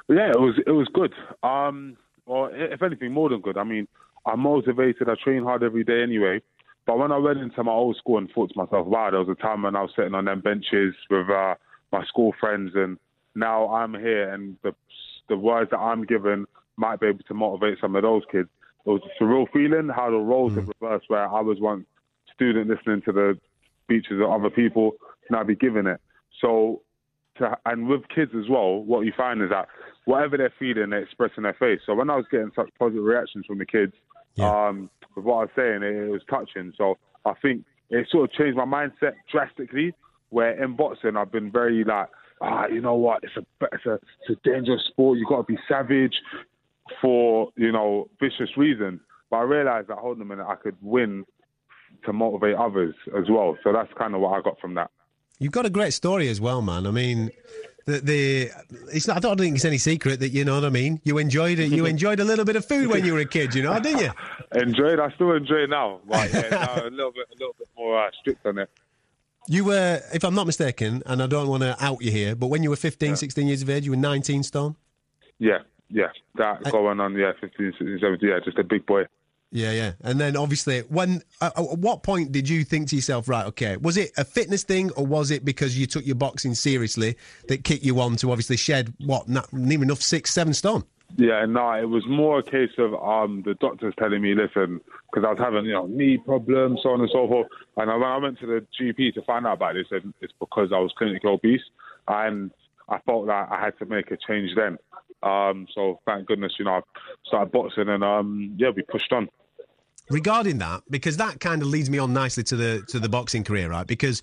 Speaker 5: Yeah, it was it was good. Um, well, if anything, more than good. I mean, I'm motivated. I train hard every day anyway. But when I went into my old school and thought to myself, wow, there was a time when I was sitting on them benches with uh, my school friends, and now I'm here, and the the words that I'm given might be able to motivate some of those kids. It was a surreal feeling how the roles have reversed, where I was once student listening to the speeches of other people, now be given it. So to, and with kids as well, what you find is that whatever they're feeling, they express in their face. So when I was getting such positive reactions from the kids, um, with what I was saying, it, it was touching. So I think it sort of changed my mindset drastically. Where in boxing, I've been very like, ah, you know what? It's a it's a it's a dangerous sport. You got to be savage for you know vicious reasons. But I realised that hold on a minute, I could win to motivate others as well. So that's kind of what I got from that.
Speaker 2: You've got a great story as well, man. I mean, the, the it's not, I don't think it's any secret that you know what I mean. You enjoyed it. You enjoyed a little bit of food when you were a kid, you know, didn't you?
Speaker 5: Enjoy it. I still enjoy it now. But yeah, now a little bit, a little bit more uh, strict on it.
Speaker 2: You were, if I'm not mistaken, and I don't want to out you here, but when you were 15, 16 years of age, you were 19 stone.
Speaker 5: Yeah, yeah. That going on, yeah, 15, 16, 17, yeah, just a big boy.
Speaker 2: Yeah, yeah. And then obviously, when at what point did you think to yourself, right, okay, was it a fitness thing or was it because you took your boxing seriously that kicked you on to obviously shed what, not near enough six, seven stone?
Speaker 5: Yeah, no, it was more a case of um, the doctors telling me, listen, because I was having, you know, knee problems, so on and so forth. And when I went to the GP to find out about it, they said it's because I was clinically obese. And I felt that I had to make a change then. Um, so thank goodness, you know, I started boxing and, um, yeah, we pushed on.
Speaker 2: regarding that because that kind of leads me on nicely to the to the boxing career right? Because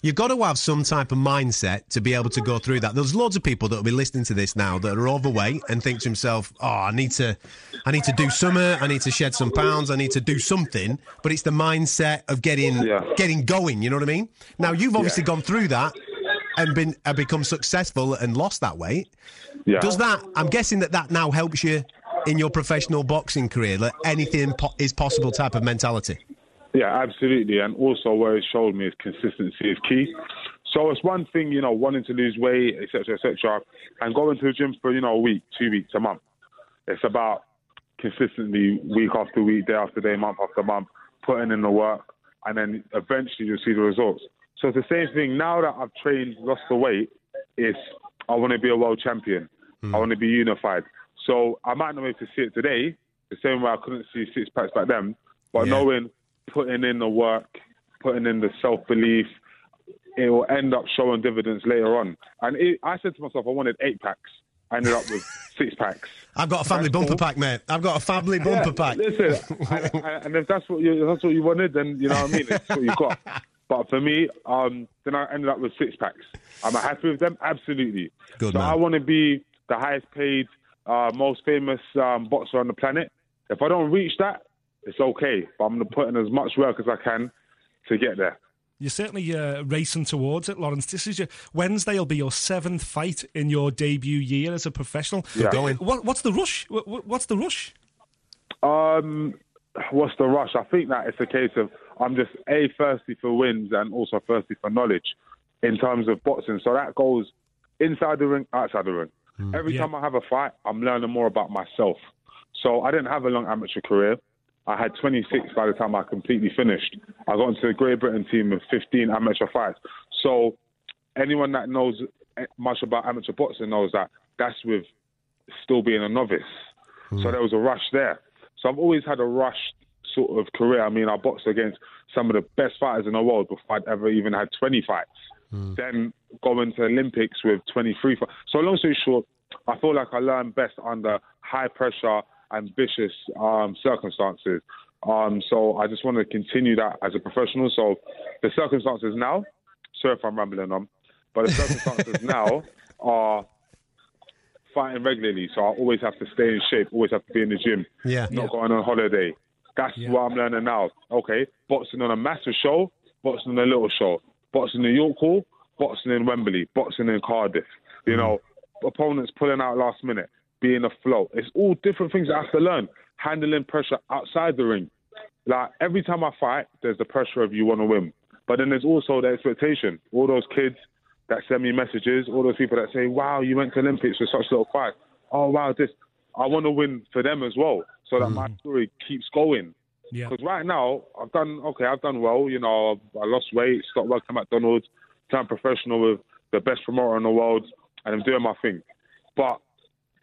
Speaker 2: you've got to have some type of mindset to be able to go through that. There's loads of people that will be listening to this now that are overweight and think to himself oh i need to i need to do summer. I need to shed some pounds. I need to do something. But it's the mindset of getting getting going you know what i mean? Now you've obviously gone through that and been and become successful and lost that weight
Speaker 5: Yeah.
Speaker 2: does that i'm guessing that that now helps you in your professional boxing career that anything po- is possible type of mentality
Speaker 5: Yeah, absolutely. And also, where it showed me is consistency is key. So it's one thing, you know, wanting to lose weight, etc., etc., and going to the gym for you know a week, two weeks, a month. It's about consistently, week after week, day after day, month after month, putting in the work, and then eventually you'll see the results. So it's the same thing. Now that I've trained, lost the weight, it's I want to be a world champion. I want to be unified. So I might not be able to see it today, the same way I couldn't see six packs back then, but knowing putting in the work, putting in the self belief, it will end up showing dividends later on. And it, I said to myself, I wanted eight packs. I ended up with six packs.
Speaker 2: I've got a family bumper pack, mate. I've got a family bumper pack.
Speaker 5: Listen, and, and- and if that's what you that's what you wanted, then you know what I mean. It's what you got. But for me, um, then I ended up with six packs. Am I happy with them? Absolutely.
Speaker 2: Good
Speaker 5: so
Speaker 2: man.
Speaker 5: I want to be the highest paid, uh, most famous um, boxer on the planet. If I don't reach that, it's okay. But I'm going to put in as much work as I can to get there.
Speaker 4: You're certainly uh, racing towards it, Lawrence. This is your Wednesday. Will be your seventh fight in your debut year as a professional.
Speaker 5: Yeah. Going.
Speaker 4: What, what's the rush? What, what- what's the rush?
Speaker 5: Um, what's the rush? I think that it's a case of I'm just a thirsty for wins and also thirsty for knowledge in terms of boxing. So that goes inside the ring, outside the ring. Mm. Every
Speaker 4: Yeah.
Speaker 5: time I have a fight, I'm learning more about myself. So I didn't have a long amateur career. I had 26 by the time I completely finished. I got into the Great Britain team with 15 amateur fights. So anyone that knows much about amateur boxing knows that that's with still being a novice. So mm. there was a rush there. So I've always had a rush sort of career. I mean, I boxed against some of the best fighters in the world before I'd ever even had 20 fights. Then going to Olympics with 23. So long story short, I feel like I learned best under high pressure, ambitious um, circumstances. Um, so I just want to continue that as a professional. So the circumstances now, sorry if I'm rambling on, but the circumstances now are fighting regularly. So I always have to stay in shape, always have to be in the gym,
Speaker 2: Yeah.
Speaker 5: not
Speaker 2: Yeah.
Speaker 5: going on holiday. That's what I'm learning now. Okay, boxing on a massive show, boxing on a little show. Boxing in York Hall, boxing in Wembley, boxing in Cardiff. You mm. know, opponents pulling out last minute, being afloat. It's all different things I have to learn. Handling pressure outside the ring. Like every time I fight, there's the pressure of you want to win, but then there's also the expectation. All those kids that send me messages, all those people that say, "Wow, you went to Olympics with such little fight." Oh wow, this. I want to win for them as well, so that my mm. story keeps going.
Speaker 4: Yeah.
Speaker 5: Because right now, I've done okay. I've done well. You know, I lost weight, stopped working at McDonald's, turned professional with the best promoter in the world, and I'm doing my thing. But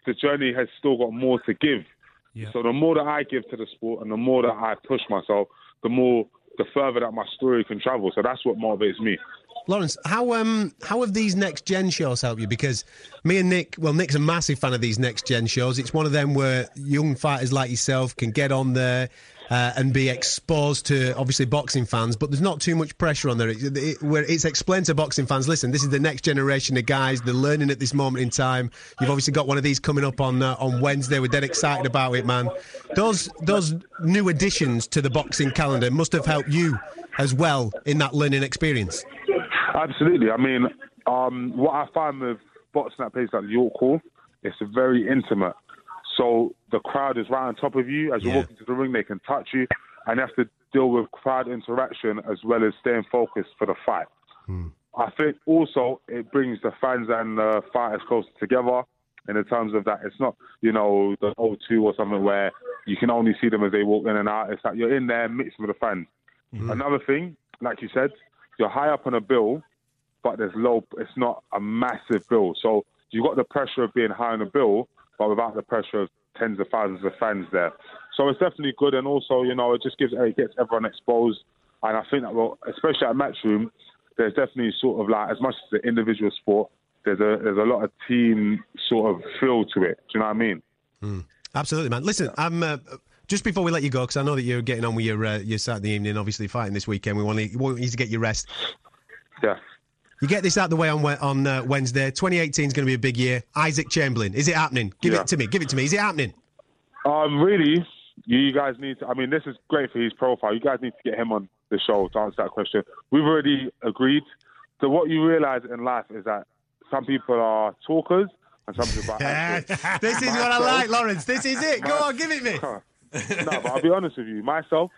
Speaker 5: the journey has still got more to give.
Speaker 4: Yeah.
Speaker 5: So the more that I give to the sport, and the more that I push myself, the more, the further that my story can travel. So that's what motivates me.
Speaker 2: Lawrence, how um how have these next gen shows helped you? Because me and Nick, well, Nick's a massive fan of these next gen shows. It's one of them where young fighters like yourself can get on there uh, and be exposed to obviously boxing fans, but there's not too much pressure on there. It, it, where it's explained to boxing fans, listen, this is the next generation of guys. They're learning at this moment in time. You've obviously got one of these coming up on uh, on Wednesday. We're dead excited about it, man. Those those new additions to the boxing calendar must have helped you as well in that learning experience.
Speaker 5: Absolutely. I mean, um, what I find with boxing at places like York Hall, it's very intimate. So the crowd is right on top of you. As you
Speaker 2: Yeah.
Speaker 5: walk into the ring, they can touch you, and you have to deal with crowd interaction as well as staying focused for the fight. Hmm. I think also it brings the fans and the fighters closer together in the terms of that it's not, you know, the O2 or something where you can only see them as they walk in and out. It's like you're in there mixing with the fans. Mm-hmm. Another thing, like you said, you're high up on a bill, but there's low. It's not a massive bill, so you've got the pressure of being high on a bill, but without the pressure of tens of thousands of fans there. So it's definitely good, and also you know it just gives it gets everyone exposed, and I think that well, especially at Matchroom, there's definitely sort of like as much as the individual sport, there's a there's a lot of team sort of feel to it. Do you know what I mean?
Speaker 2: Absolutely, man. Listen, I'm. Uh, just before we let you go, because I know that you're getting on with your uh, your Saturday evening, obviously fighting this weekend. We want, to, we want you to get your rest.
Speaker 5: Yeah.
Speaker 2: You get this out the way on on uh, Wednesday. 2018 is going to be a big year. Isaac Chamberlain, is it happening? Give
Speaker 5: Yeah.
Speaker 2: it to me. Give it to me. Is it happening?
Speaker 5: Um, really, you guys need to. I mean, this is great for his profile. You guys need to get him on the show to answer that question. We've already agreed. So what you realise in life is that some people are talkers and some people are
Speaker 2: this is what I like, Lawrence. This is it. Go on, give it me.
Speaker 5: no, but I'll be honest with you. Myself,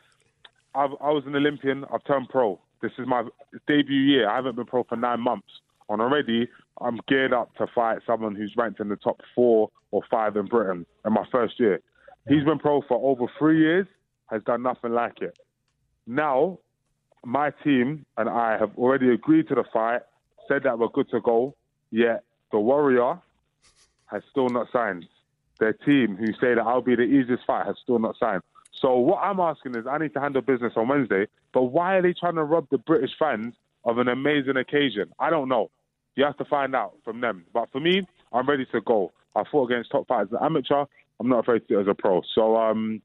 Speaker 5: I've, I was an Olympian. I've turned pro. This is my debut year. I haven't been pro for nine months. And already, I'm geared up to fight someone who's ranked in the top four or five in Britain in my first year. He's been pro for over three years, has done nothing like it. Now, my team and I have already agreed to the fight, said that we're good to go, yet the Warrior has still not signed. Their team, who say that I'll be the easiest fight, has still not signed. So what I'm asking is, I need to handle business on Wednesday, but why are they trying to rob the British fans of an amazing occasion? I don't know. You have to find out from them. But for me, I'm ready to go. I fought against top fighters as an amateur. I'm not afraid to do it as a pro. So um,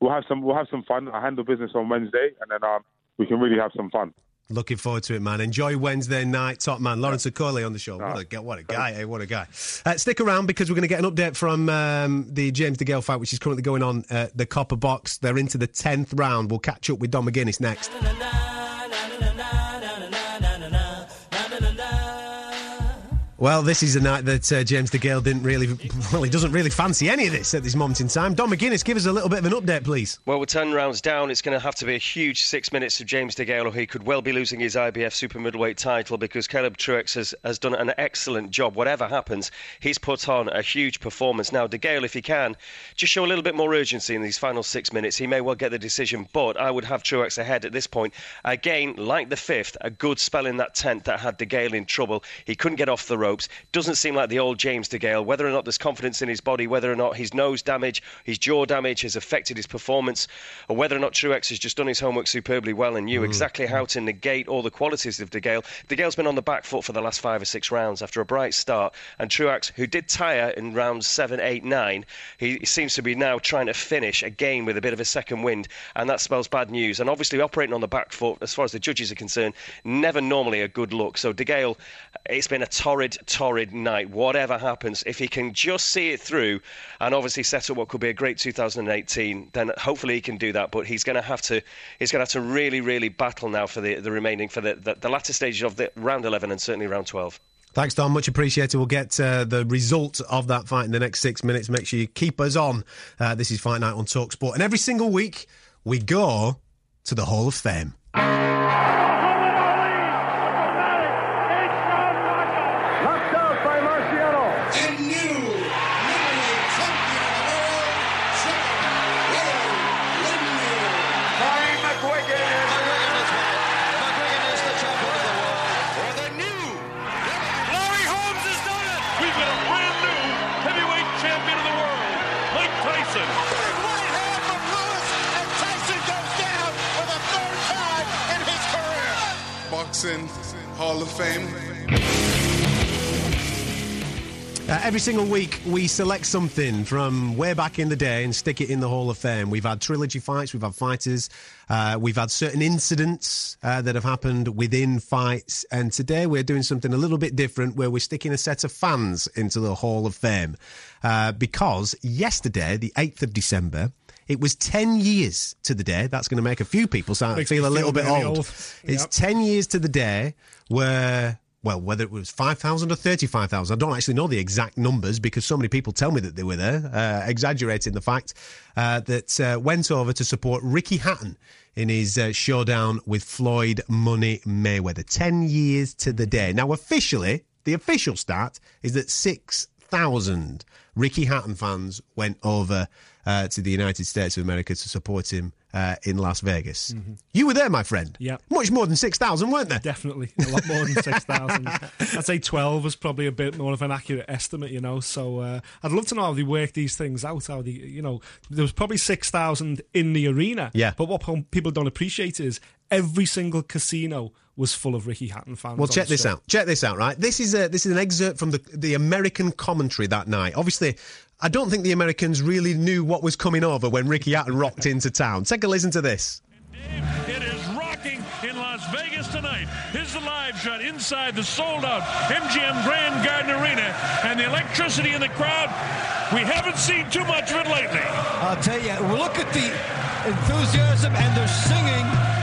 Speaker 5: we'll have some we'll have some fun. I handle business on Wednesday, and then um, we can really have some fun.
Speaker 2: Looking forward to it, man. Enjoy Wednesday night. Top man, Lawrence Okolie on the show. What a, guy- what a guy, eh? What a guy. Uh, stick around because we're going to get an update from um, the James DeGale fight, which is currently going on at the Copper Box. They're into the 10th round. We'll catch up with Don McGuinness next. Well, this is a night that uh, James DeGale didn't really, well, he doesn't really fancy any of this at this moment in time. Don McGuinness, give us a little bit of an update, please.
Speaker 3: Well, we're 10 rounds down, it's going to have to be a huge six minutes of James DeGale, or he could well be losing his IBF super middleweight title because Caleb Truax has, has done an excellent job. Whatever happens, he's put on a huge performance. Now, DeGale, if he can, just show a little bit more urgency in these final six minutes, he may well get the decision, but I would have Truax ahead at this point. Again, like the fifth, a good spell in that 10th that had DeGale in trouble. He couldn't get off the ropes. Doesn't seem like the old James DeGale. Whether or not there's confidence in his body, whether or not his nose damage, his jaw damage has affected his performance, or whether or not Truax has just done his homework superbly well and knew mm. exactly how to negate all the qualities of DeGale. De Gale's been on the back foot for the last five or six rounds after a bright start, and Truax, who did tire in rounds seven, eight, nine, he, he seems to be now trying to finish again with a bit of a second wind, and that spells bad news. And obviously, operating on the back foot, as far as the judges are concerned, never normally a good look. So DeGale, it's been a torrid torrid night. Whatever happens, if he can just see it through and obviously set up what could be a great 2018, then hopefully he can do that. But he's going to have to he's going to have to really, really battle now for the, the remaining for the, the, the latter stages of the round 11 and certainly round 12.
Speaker 2: Thanks, Don. Much appreciated. We'll get uh, the result of that fight in the next six minutes. Make sure you keep us on. Uh, this is Fight Night on Talksport. And every single week, we go to the Hall of Fame.
Speaker 9: Hall of Fame.
Speaker 2: Uh, every single week, we select something from way back in the day and stick it in the Hall of Fame. We've had trilogy fights, we've had fighters, uh, we've had certain incidents uh, that have happened within fights, and today we're doing something a little bit different where we're sticking a set of fans into the Hall of Fame. Uh, because yesterday, the 8th of December, it was 10 years to the day. That's going to make a few people sound, feel a little bit old. old. It's yep. 10 years to the day where well, whether it was 5,000 or 35,000, I don't actually know the exact numbers because so many people tell me that they were there, uh, exaggerating the fact uh, that uh, went over to support Ricky Hatton in his uh, showdown with Floyd Money Mayweather. 10 years to the day. Now, officially, the official stat is that 6,000 Ricky Hatton fans went over uh, to the United States of America to support him uh, in Las Vegas. Mm-hmm. You were there, my friend.
Speaker 4: Yeah.
Speaker 2: Much more than 6,000, weren't there?
Speaker 4: Definitely. A lot more than 6,000. I'd say 12 was probably a bit more of an accurate estimate, you know. So uh, I'd love to know how they work these things out. How they, you know, there was probably 6,000 in the arena.
Speaker 2: Yeah.
Speaker 4: But what people don't appreciate is every single casino was full of Ricky Hatton fans.
Speaker 2: Well, check this out. Check this out. Right, this is a this is an excerpt from the the American commentary that night. Obviously, I don't think the Americans really knew what was coming over when Ricky Hatton rocked into town. Take a listen to this.
Speaker 10: It is rocking in Las Vegas tonight. Here's the live shot inside the sold out MGM Grand Garden Arena and the electricity in the crowd. We haven't seen too much of it lately.
Speaker 11: I'll tell you, look at the enthusiasm and they're singing the Hatton Wonderland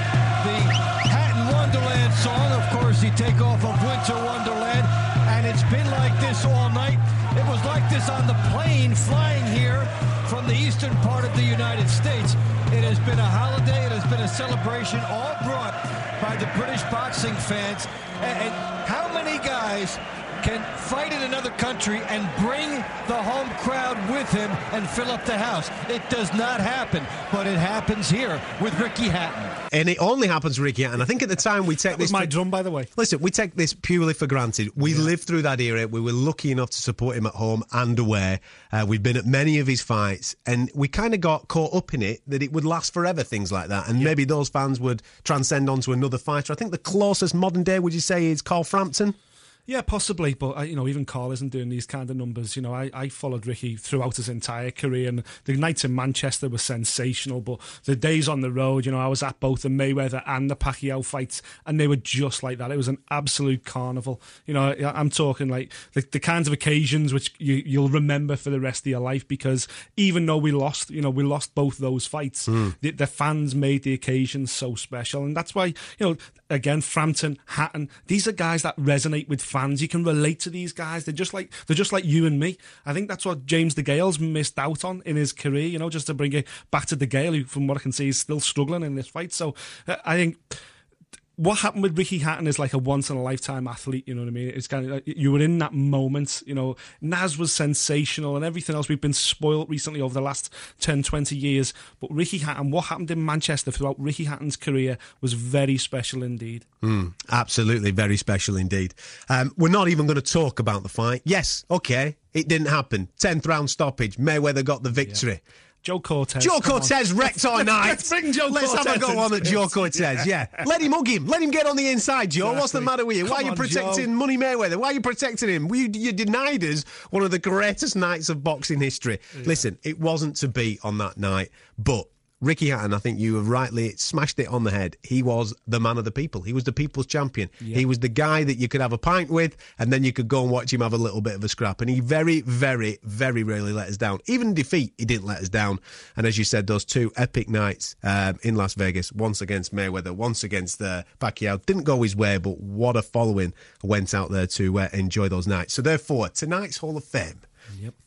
Speaker 11: song. Of course, the takeoff of Winter Wonderland. And it's been like this all night. It was like this on the plane flying here from the eastern part of the United States. It has been a holiday. It has been a celebration all brought by the British boxing fans. And how many guys can fight in another country and bring the home crowd with him and fill up the house. It does not happen, but it happens here with Ricky Hatton.
Speaker 2: And it only happens with Ricky Hatton. I think at the time we take
Speaker 4: that
Speaker 2: this.
Speaker 4: my for, drum, by the way.
Speaker 2: Listen, we take this purely for granted. We yeah. lived through that era. We were lucky enough to support him at home and away. Uh, we've been at many of his fights, and we kind of got caught up in it that it would last forever, things like that. And yeah. maybe those fans would transcend onto another fighter. I think the closest modern day, would you say, is Carl Frampton?
Speaker 4: Yeah, possibly, but uh, you know, even Carl isn't doing these kind of numbers. You know, I, I followed Ricky throughout his entire career, and the nights in Manchester were sensational. But the days on the road, you know, I was at both the Mayweather and the Pacquiao fights, and they were just like that. It was an absolute carnival. You know, I'm talking like the, the kinds of occasions which you, you'll remember for the rest of your life because even though we lost, you know, we lost both those fights, mm. the, the fans made the occasion so special, and that's why you know, again, Frampton, Hatton, these are guys that resonate with fans fans. You can relate to these guys. They're just like they're just like you and me. I think that's what James DeGale's missed out on in his career. You know, just to bring it back to DeGale, who, from what I can see, is still struggling in this fight. So uh, I think what happened with Ricky Hatton is like a once in a lifetime athlete. You know what I mean? It's kind of like you were in that moment. You know, Naz was sensational and everything else. We've been spoiled recently over the last 10, 20 years. But Ricky Hatton, what happened in Manchester throughout Ricky Hatton's career was very special indeed.
Speaker 2: Mm, absolutely, very special indeed. Um, we're not even going to talk about the fight. Yes, okay, it didn't happen. Tenth round stoppage. Mayweather got the victory. Yeah.
Speaker 4: Joe Cortez.
Speaker 2: Joe Cortez wrecked our night.
Speaker 4: Let's bring Joe
Speaker 2: Let's
Speaker 4: Cortez
Speaker 2: have a go on at Joe Cortez, yeah. Let him hug him. Let him get on the inside, Joe. Exactly. What's the matter with you? Come Why are you protecting Joe. Money Mayweather? Why are you protecting him? You, you denied us one of the greatest nights of boxing history. Yeah. Listen, it wasn't to be on that night, but Ricky Hatton, I think you have rightly smashed it on the head. He was the man of the people. He was the people's champion.
Speaker 4: Yeah.
Speaker 2: He was the guy that you could have a pint with, and then you could go and watch him have a little bit of a scrap. And he very, very, very rarely let us down. Even defeat, he didn't let us down. And as you said, those two epic nights um, in Las Vegas, once against Mayweather, once against uh, Pacquiao, didn't go his way, but what a following went out there to uh, enjoy those nights. So therefore, tonight's Hall of Fame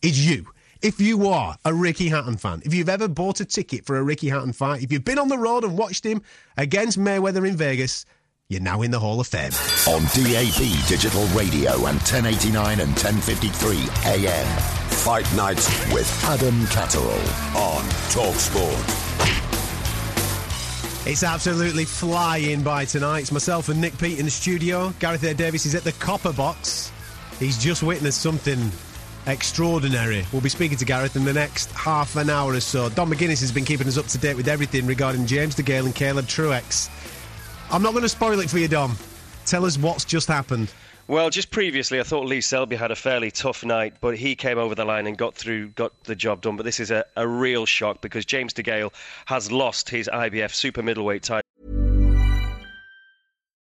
Speaker 2: is you. If you are a Ricky Hatton fan, if you've ever bought a ticket for a Ricky Hatton fight, if you've been on the road and watched him against Mayweather in Vegas, you're now in the Hall of Fame.
Speaker 1: On DAB Digital Radio and 1089 and 1053 AM. Fight Nights with Adam Catterall on TalkSport.
Speaker 2: It's absolutely flying by tonight. It's myself and Nick Peet in the studio. Gareth A. Davis is at the Copper Box. He's just witnessed something extraordinary. We'll be speaking to Gareth in the next half an hour or so. Don McGuinness has been keeping us up to date with everything regarding James DeGale and Caleb Truax. I'm not going to spoil it for you, Dom. Tell us what's just happened.
Speaker 3: Well, just previously, I thought Lee Selby had a fairly tough night, but he came over the line and got through, got the job done. But this is a, a real shock because James DeGale has lost his IBF super middleweight title.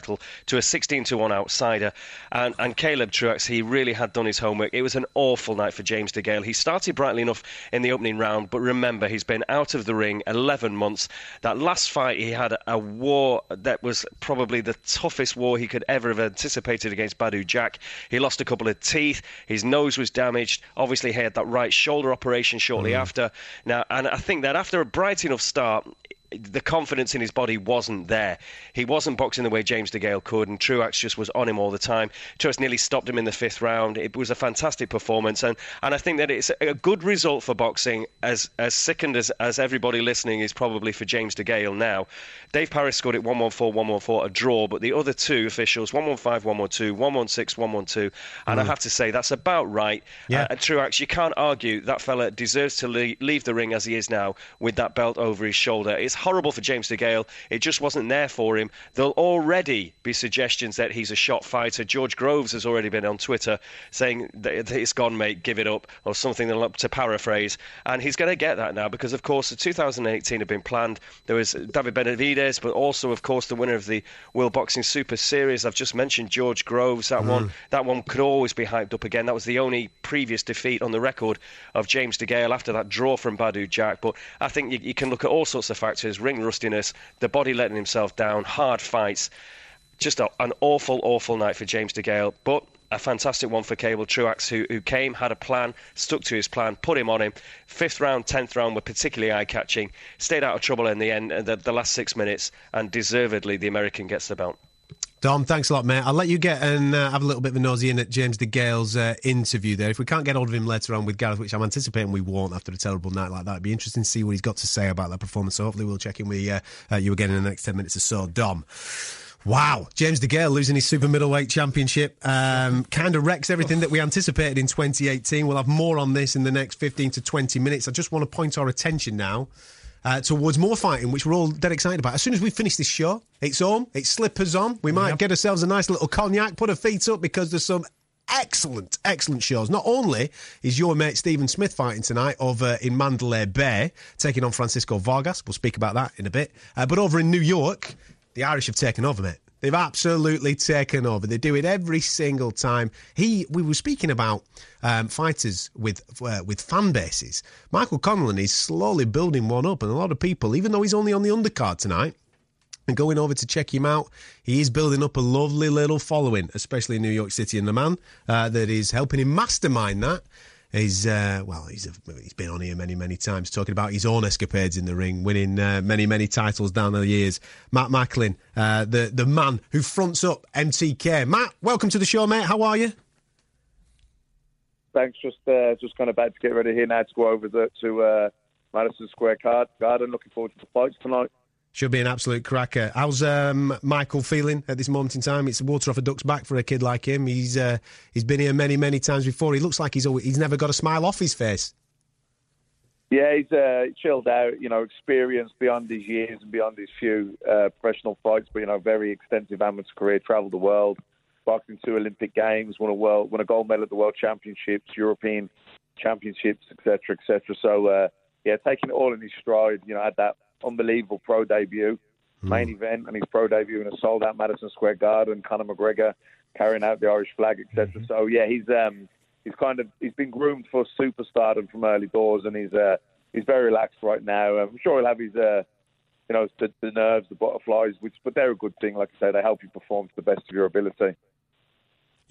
Speaker 3: To a 16 to 1 outsider. And, and Caleb Truax, he really had done his homework. It was an awful night for James DeGale. He started brightly enough in the opening round, but remember, he's been out of the ring 11 months. That last fight, he had a, a war that was probably the toughest war he could ever have anticipated against Badou Jack. He lost a couple of teeth, his nose was damaged. Obviously, he had that right shoulder operation shortly mm. after. Now, and I think that after a bright enough start, the confidence in his body wasn't there. He wasn't boxing the way James DeGale could, and Truax just was on him all the time. Truax nearly stopped him in the fifth round. It was a fantastic performance, and, and I think that it's a good result for boxing, as as sickened as, as everybody listening is probably for James DeGale now. Dave Parris scored it 114, 114, a draw, but the other two officials, 115, 112, 116, 112, and I
Speaker 2: Mm.
Speaker 3: have to say that's about right.
Speaker 2: Yeah.
Speaker 3: Uh, Truax, you can't argue that fella deserves to le- leave the ring as he is now with that belt over his shoulder. It's horrible for James DeGale. It just wasn't there for him. There'll already be suggestions that he's a shot fighter. George Groves has already been on Twitter saying that it's gone, mate, give it up, or something to paraphrase. And he's going to get that now because, of course, the 2018 had been planned. There was David Benavidez, but also, of course, the winner of the World Boxing Super Series. I've just mentioned George Groves. That one, mm. that one could always be hyped up again. That was the only previous defeat on the record of James DeGale after that draw from Badou Jack. But I think you, you can look at all sorts of factors: ring rustiness, the body letting himself down, hard fights. Just a, an awful, awful night for James DeGale. But a fantastic one for Caleb Truax, who, who came, had a plan, stuck to his plan, put him on him. Fifth round, tenth round were particularly eye catching. Stayed out of trouble in the end, the, the last six minutes, and deservedly the American gets the belt.
Speaker 2: Dom, thanks a lot, mate. I'll let you get and uh, have a little bit of a nosy in at James DeGale's uh, interview there. If we can't get hold of him later on with Gareth, which I'm anticipating we won't after a terrible night like that, it'd be interesting to see what he's got to say about that performance. So hopefully we'll check in with uh, uh, you again in the next 10 minutes or so. Dom. Wow, James DeGale losing his super middleweight championship um, kind of wrecks everything that we anticipated in 2018. We'll have more on this in the next 15 to 20 minutes. I just want to point our attention now uh, towards more fighting, which we're all dead excited about. As soon as we finish this show, it's on, it's slippers on. We might get ourselves a nice little cognac, put our feet up because there's some excellent, excellent shows. Not only is your mate Stephen Smith fighting tonight over in Mandalay Bay, taking on Francisco Vargas. We'll speak about that in a bit. Uh, but over in New York, the Irish have taken over, mate. They've absolutely taken over. They do it every single time. He, we were speaking about um, fighters with uh, with fan bases. Michael Conlan is slowly building one up, and a lot of people, even though he's only on the undercard tonight, and going over to check him out. He is building up a lovely little following, especially in New York City, and the man uh, that is helping him mastermind that He's uh, well, he's a, he's been on here many many times talking about his own escapades in the ring, winning uh, many many titles down the years. Matt Macklin, uh, the the man who fronts up MTK. Matt, welcome to the show, mate. How are you?
Speaker 12: Thanks. Just uh, just kind of about to get ready here now to go over the, to uh, Madison Square Garden. Looking forward to the fights tonight.
Speaker 2: Should be an absolute cracker. How's um, Michael feeling at this moment in time? It's water off a duck's back for a kid like him. He's uh, he's been here many many times before. He looks like he's always, he's never got a smile off his face.
Speaker 12: Yeah, he's uh, chilled out. You know, experienced beyond his years and beyond his few uh, professional fights. But you know, very extensive amateur career. Travelled the world, boxing two Olympic Games, won a world, won a gold medal at the World Championships, European Championships, etc., etc. So uh, yeah, taking it all in his stride. You know, had that unbelievable pro debut, mm. main event, and his pro debut in a sold out Madison Square Garden. Conor McGregor carrying out the Irish flag, etc. Mm-hmm. So yeah, he's um, he's kind of he's been groomed for superstardom from early doors, and he's uh, he's very relaxed right now. I'm sure he'll have his uh, you know the, the nerves, the butterflies, which but they're a good thing. Like I say, they help you perform to the best of your ability.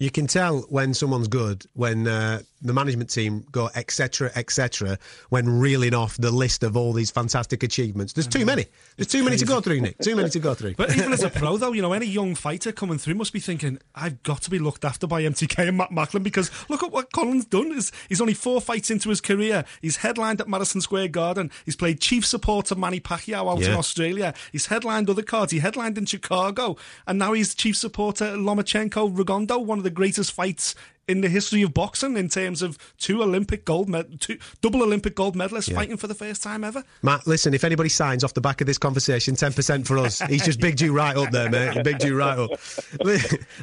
Speaker 2: You can tell when someone's good when uh, the management team go etc. etc. when reeling off the list of all these fantastic achievements. There's too many. There's too many to go through, Nick. Too many to go through.
Speaker 4: But even as a pro, though, you know, any young fighter coming through must be thinking, I've got to be looked after by MTK and Matt Macklin because look at what Conlan's done. Is he's only four fights into his career. He's headlined at Madison Square Garden. He's played chief support to Manny Pacquiao out yeah. in Australia. He's headlined other cards. He headlined in Chicago, and now he's chief supporter Lomachenko Rigondeaux, one of the greatest fights in the history of boxing in terms of two Olympic gold, med- two double Olympic gold medalists yeah. fighting for the first time ever.
Speaker 2: Matt, listen, if anybody signs off the back of this conversation, ten percent for us. He's just bigged you right up there, mate. He bigged you right up.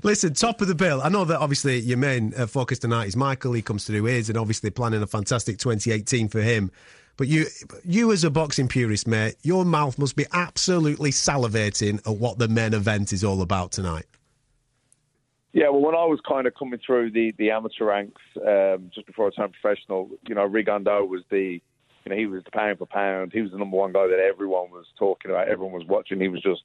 Speaker 2: listen, top of the bill. I know that obviously your main uh, focus tonight is Michael. He comes through his, and obviously planning a fantastic 2018 for him. But you, you as a boxing purist, mate, your mouth must be absolutely salivating at what the main event is all about tonight.
Speaker 12: Yeah, well, when I was kind of coming through the, the amateur ranks um, just before I turned professional, you know, Rigondeaux was the, you know, he was the pound for pound. He was the number one guy that everyone was talking about, everyone was watching. He was just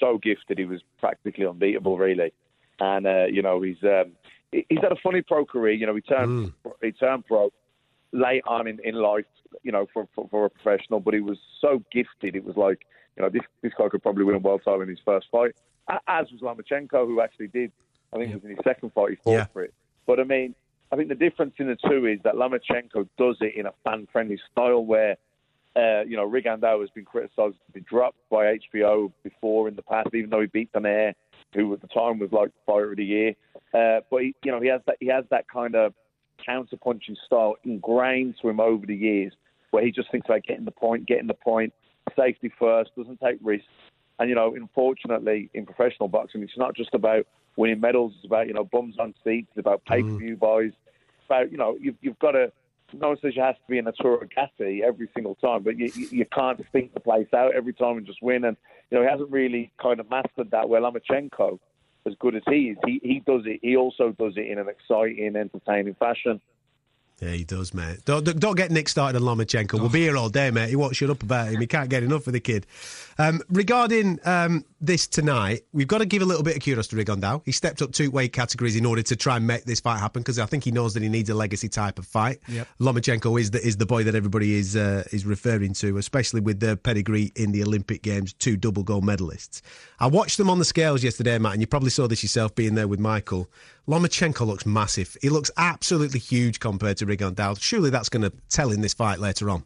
Speaker 12: so gifted. He was practically unbeatable, really. And uh, you know, he's um, he's had a funny pro career. You know, he turned mm. he turned pro late on in, in life. You know, for, for for a professional, but he was so gifted. It was like, you know, this this guy could probably win a world title in his first fight. As was Lomachenko, who actually did I think it was in his second fight he fought yeah. for it. But I mean, I think the difference in the two is that Lomachenko does it in a fan-friendly style where, uh, you know, Rigondeaux has been criticised to be dropped by HBO before in the past, even though he beat Donaire, who at the time was like fighter of the year. Uh, but he, you know, he has that he has that kind of counter-punching style ingrained to him over the years, where he just thinks about getting the point, getting the point, safety first, doesn't take risks. And you know, unfortunately, in professional boxing, it's not just about winning medals. It's about you know bums on seats. It's about pay per view mm. buys. It's about you know you've, you've got to. No one says you have to be in Arturo Gatti every single time, but you, you, you can't think the place out every time and just win. And you know he hasn't really kind of mastered that. Well, Lomachenko, as good as he is, he he does it. He also does it in an exciting, entertaining fashion.
Speaker 2: Yeah, he does, mate. Don't, don't get Nick started on Lomachenko. We'll be here all day, mate. He won't shut up about him. He can't get enough of the kid. Um, regarding um, this tonight, we've got to give a little bit of kudos to Rigondeaux. He stepped up two weight categories in order to try and make this fight happen because I think he knows that he needs a legacy type of fight. Yep. Lomachenko is the, is the boy that everybody is uh, is referring to, especially with the pedigree in the Olympic Games, two double gold medalists. I watched them on the scales yesterday, Matt, and you probably saw this yourself being there with Michael. Lomachenko looks massive. He looks absolutely huge compared to Rigondeaux. Surely that's going to tell in this fight later on.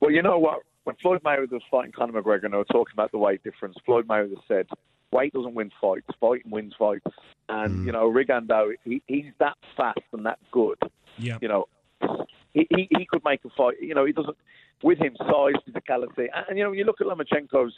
Speaker 12: Well, you know what? When Floyd Mayweather was fighting Conor McGregor and they were talking about the weight difference, Floyd Mayweather said, weight doesn't win fights, fighting wins fights. And, mm. you know, Rigondeaux, he, he's that fast and that good.
Speaker 4: Yeah.
Speaker 12: You know, he, he, he could make a fight. You know, he doesn't. With him, size, physicality, and, and you know, when you look at Lomachenko's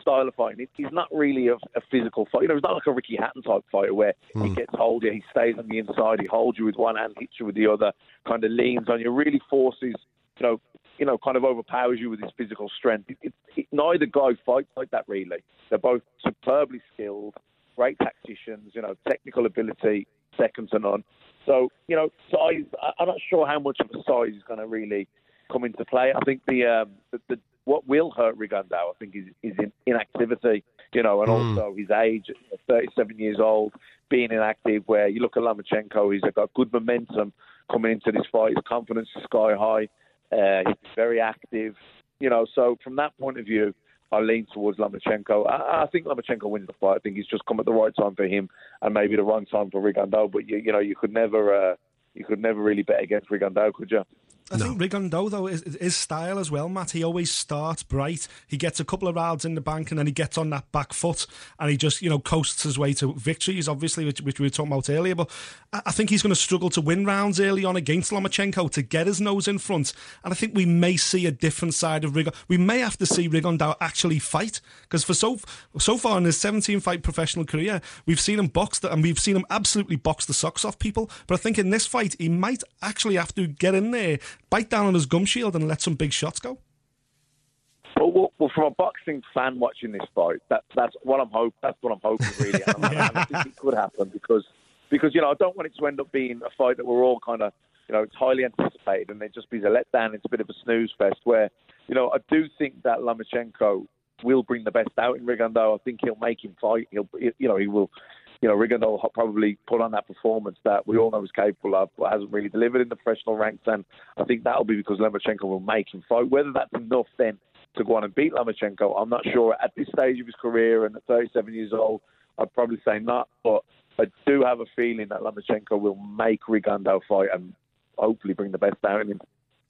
Speaker 12: style of fighting, he's not really a, a physical fight. You know, he's not like a Ricky Hatton type fighter where mm. he gets hold of you, he stays on the inside, he holds you with one hand, hits you with the other, kind of leans on you, really forces, you know, you know, kind of overpowers you with his physical strength. It, it, it, neither guy fights like that really. They're both superbly skilled, great tacticians, you know, technical ability second to none. So, you know, size, I'm not sure how much of a size is going to really come into play. I think the, um, the, the what will hurt Rigondeaux, I think, is, is in, inactivity, you know, and mm. also his age, 37 years old, being inactive, where you look at Lomachenko, he's got good momentum coming into this fight. His confidence is sky high. Uh, he's very active, you know, so from that point of view, I lean towards Lomachenko. I, I, think Lomachenko wins the fight. I think he's just come at the right time for him and maybe the wrong time for Rigondeaux. But, you, you know, you could never... Uh, you could never really bet against Rigondeaux, could you?
Speaker 4: I no. think Rigondeaux, though, is his style as well, Matt. He always starts bright. He gets a couple of rounds in the bank and then he gets on that back foot and he just, you know, coasts his way to victories, obviously, which, which we were talking about earlier. But I think he's going to struggle to win rounds early on against Lomachenko to get his nose in front. And I think we may see a different side of Rigondeaux. We may have to see Rigondeaux actually fight because for so so far in his 17 fight professional career, we've seen him box the, and we've seen him absolutely box the socks off people. But I think in this fight, he might actually have to get in there bite down on his gum shield and let some big shots go?
Speaker 12: Well, well, from a boxing fan watching this fight, that, that's what I'm hoping. That's what I'm hoping, really. yeah. I, think it could happen because, because you know, I don't want it to end up being a fight that we're all kind of, you know, it's highly anticipated, and it just be a letdown. It's a bit of a snooze fest. Where, you know, I do think that Lomachenko will bring the best out in Rigondeaux. I think he'll make him fight. He'll, you know, he will you know, Rigondeaux probably put on that performance that we all know he's capable of, but hasn't really delivered in the professional ranks. And I think that'll be because Lomachenko will make him fight. Whether that's enough then to go on and beat Lomachenko, I'm not sure. At this stage of his career and at 37 years old, I'd probably say not. But I do have a feeling that Lomachenko will make Rigondeaux fight and hopefully bring the best out in him.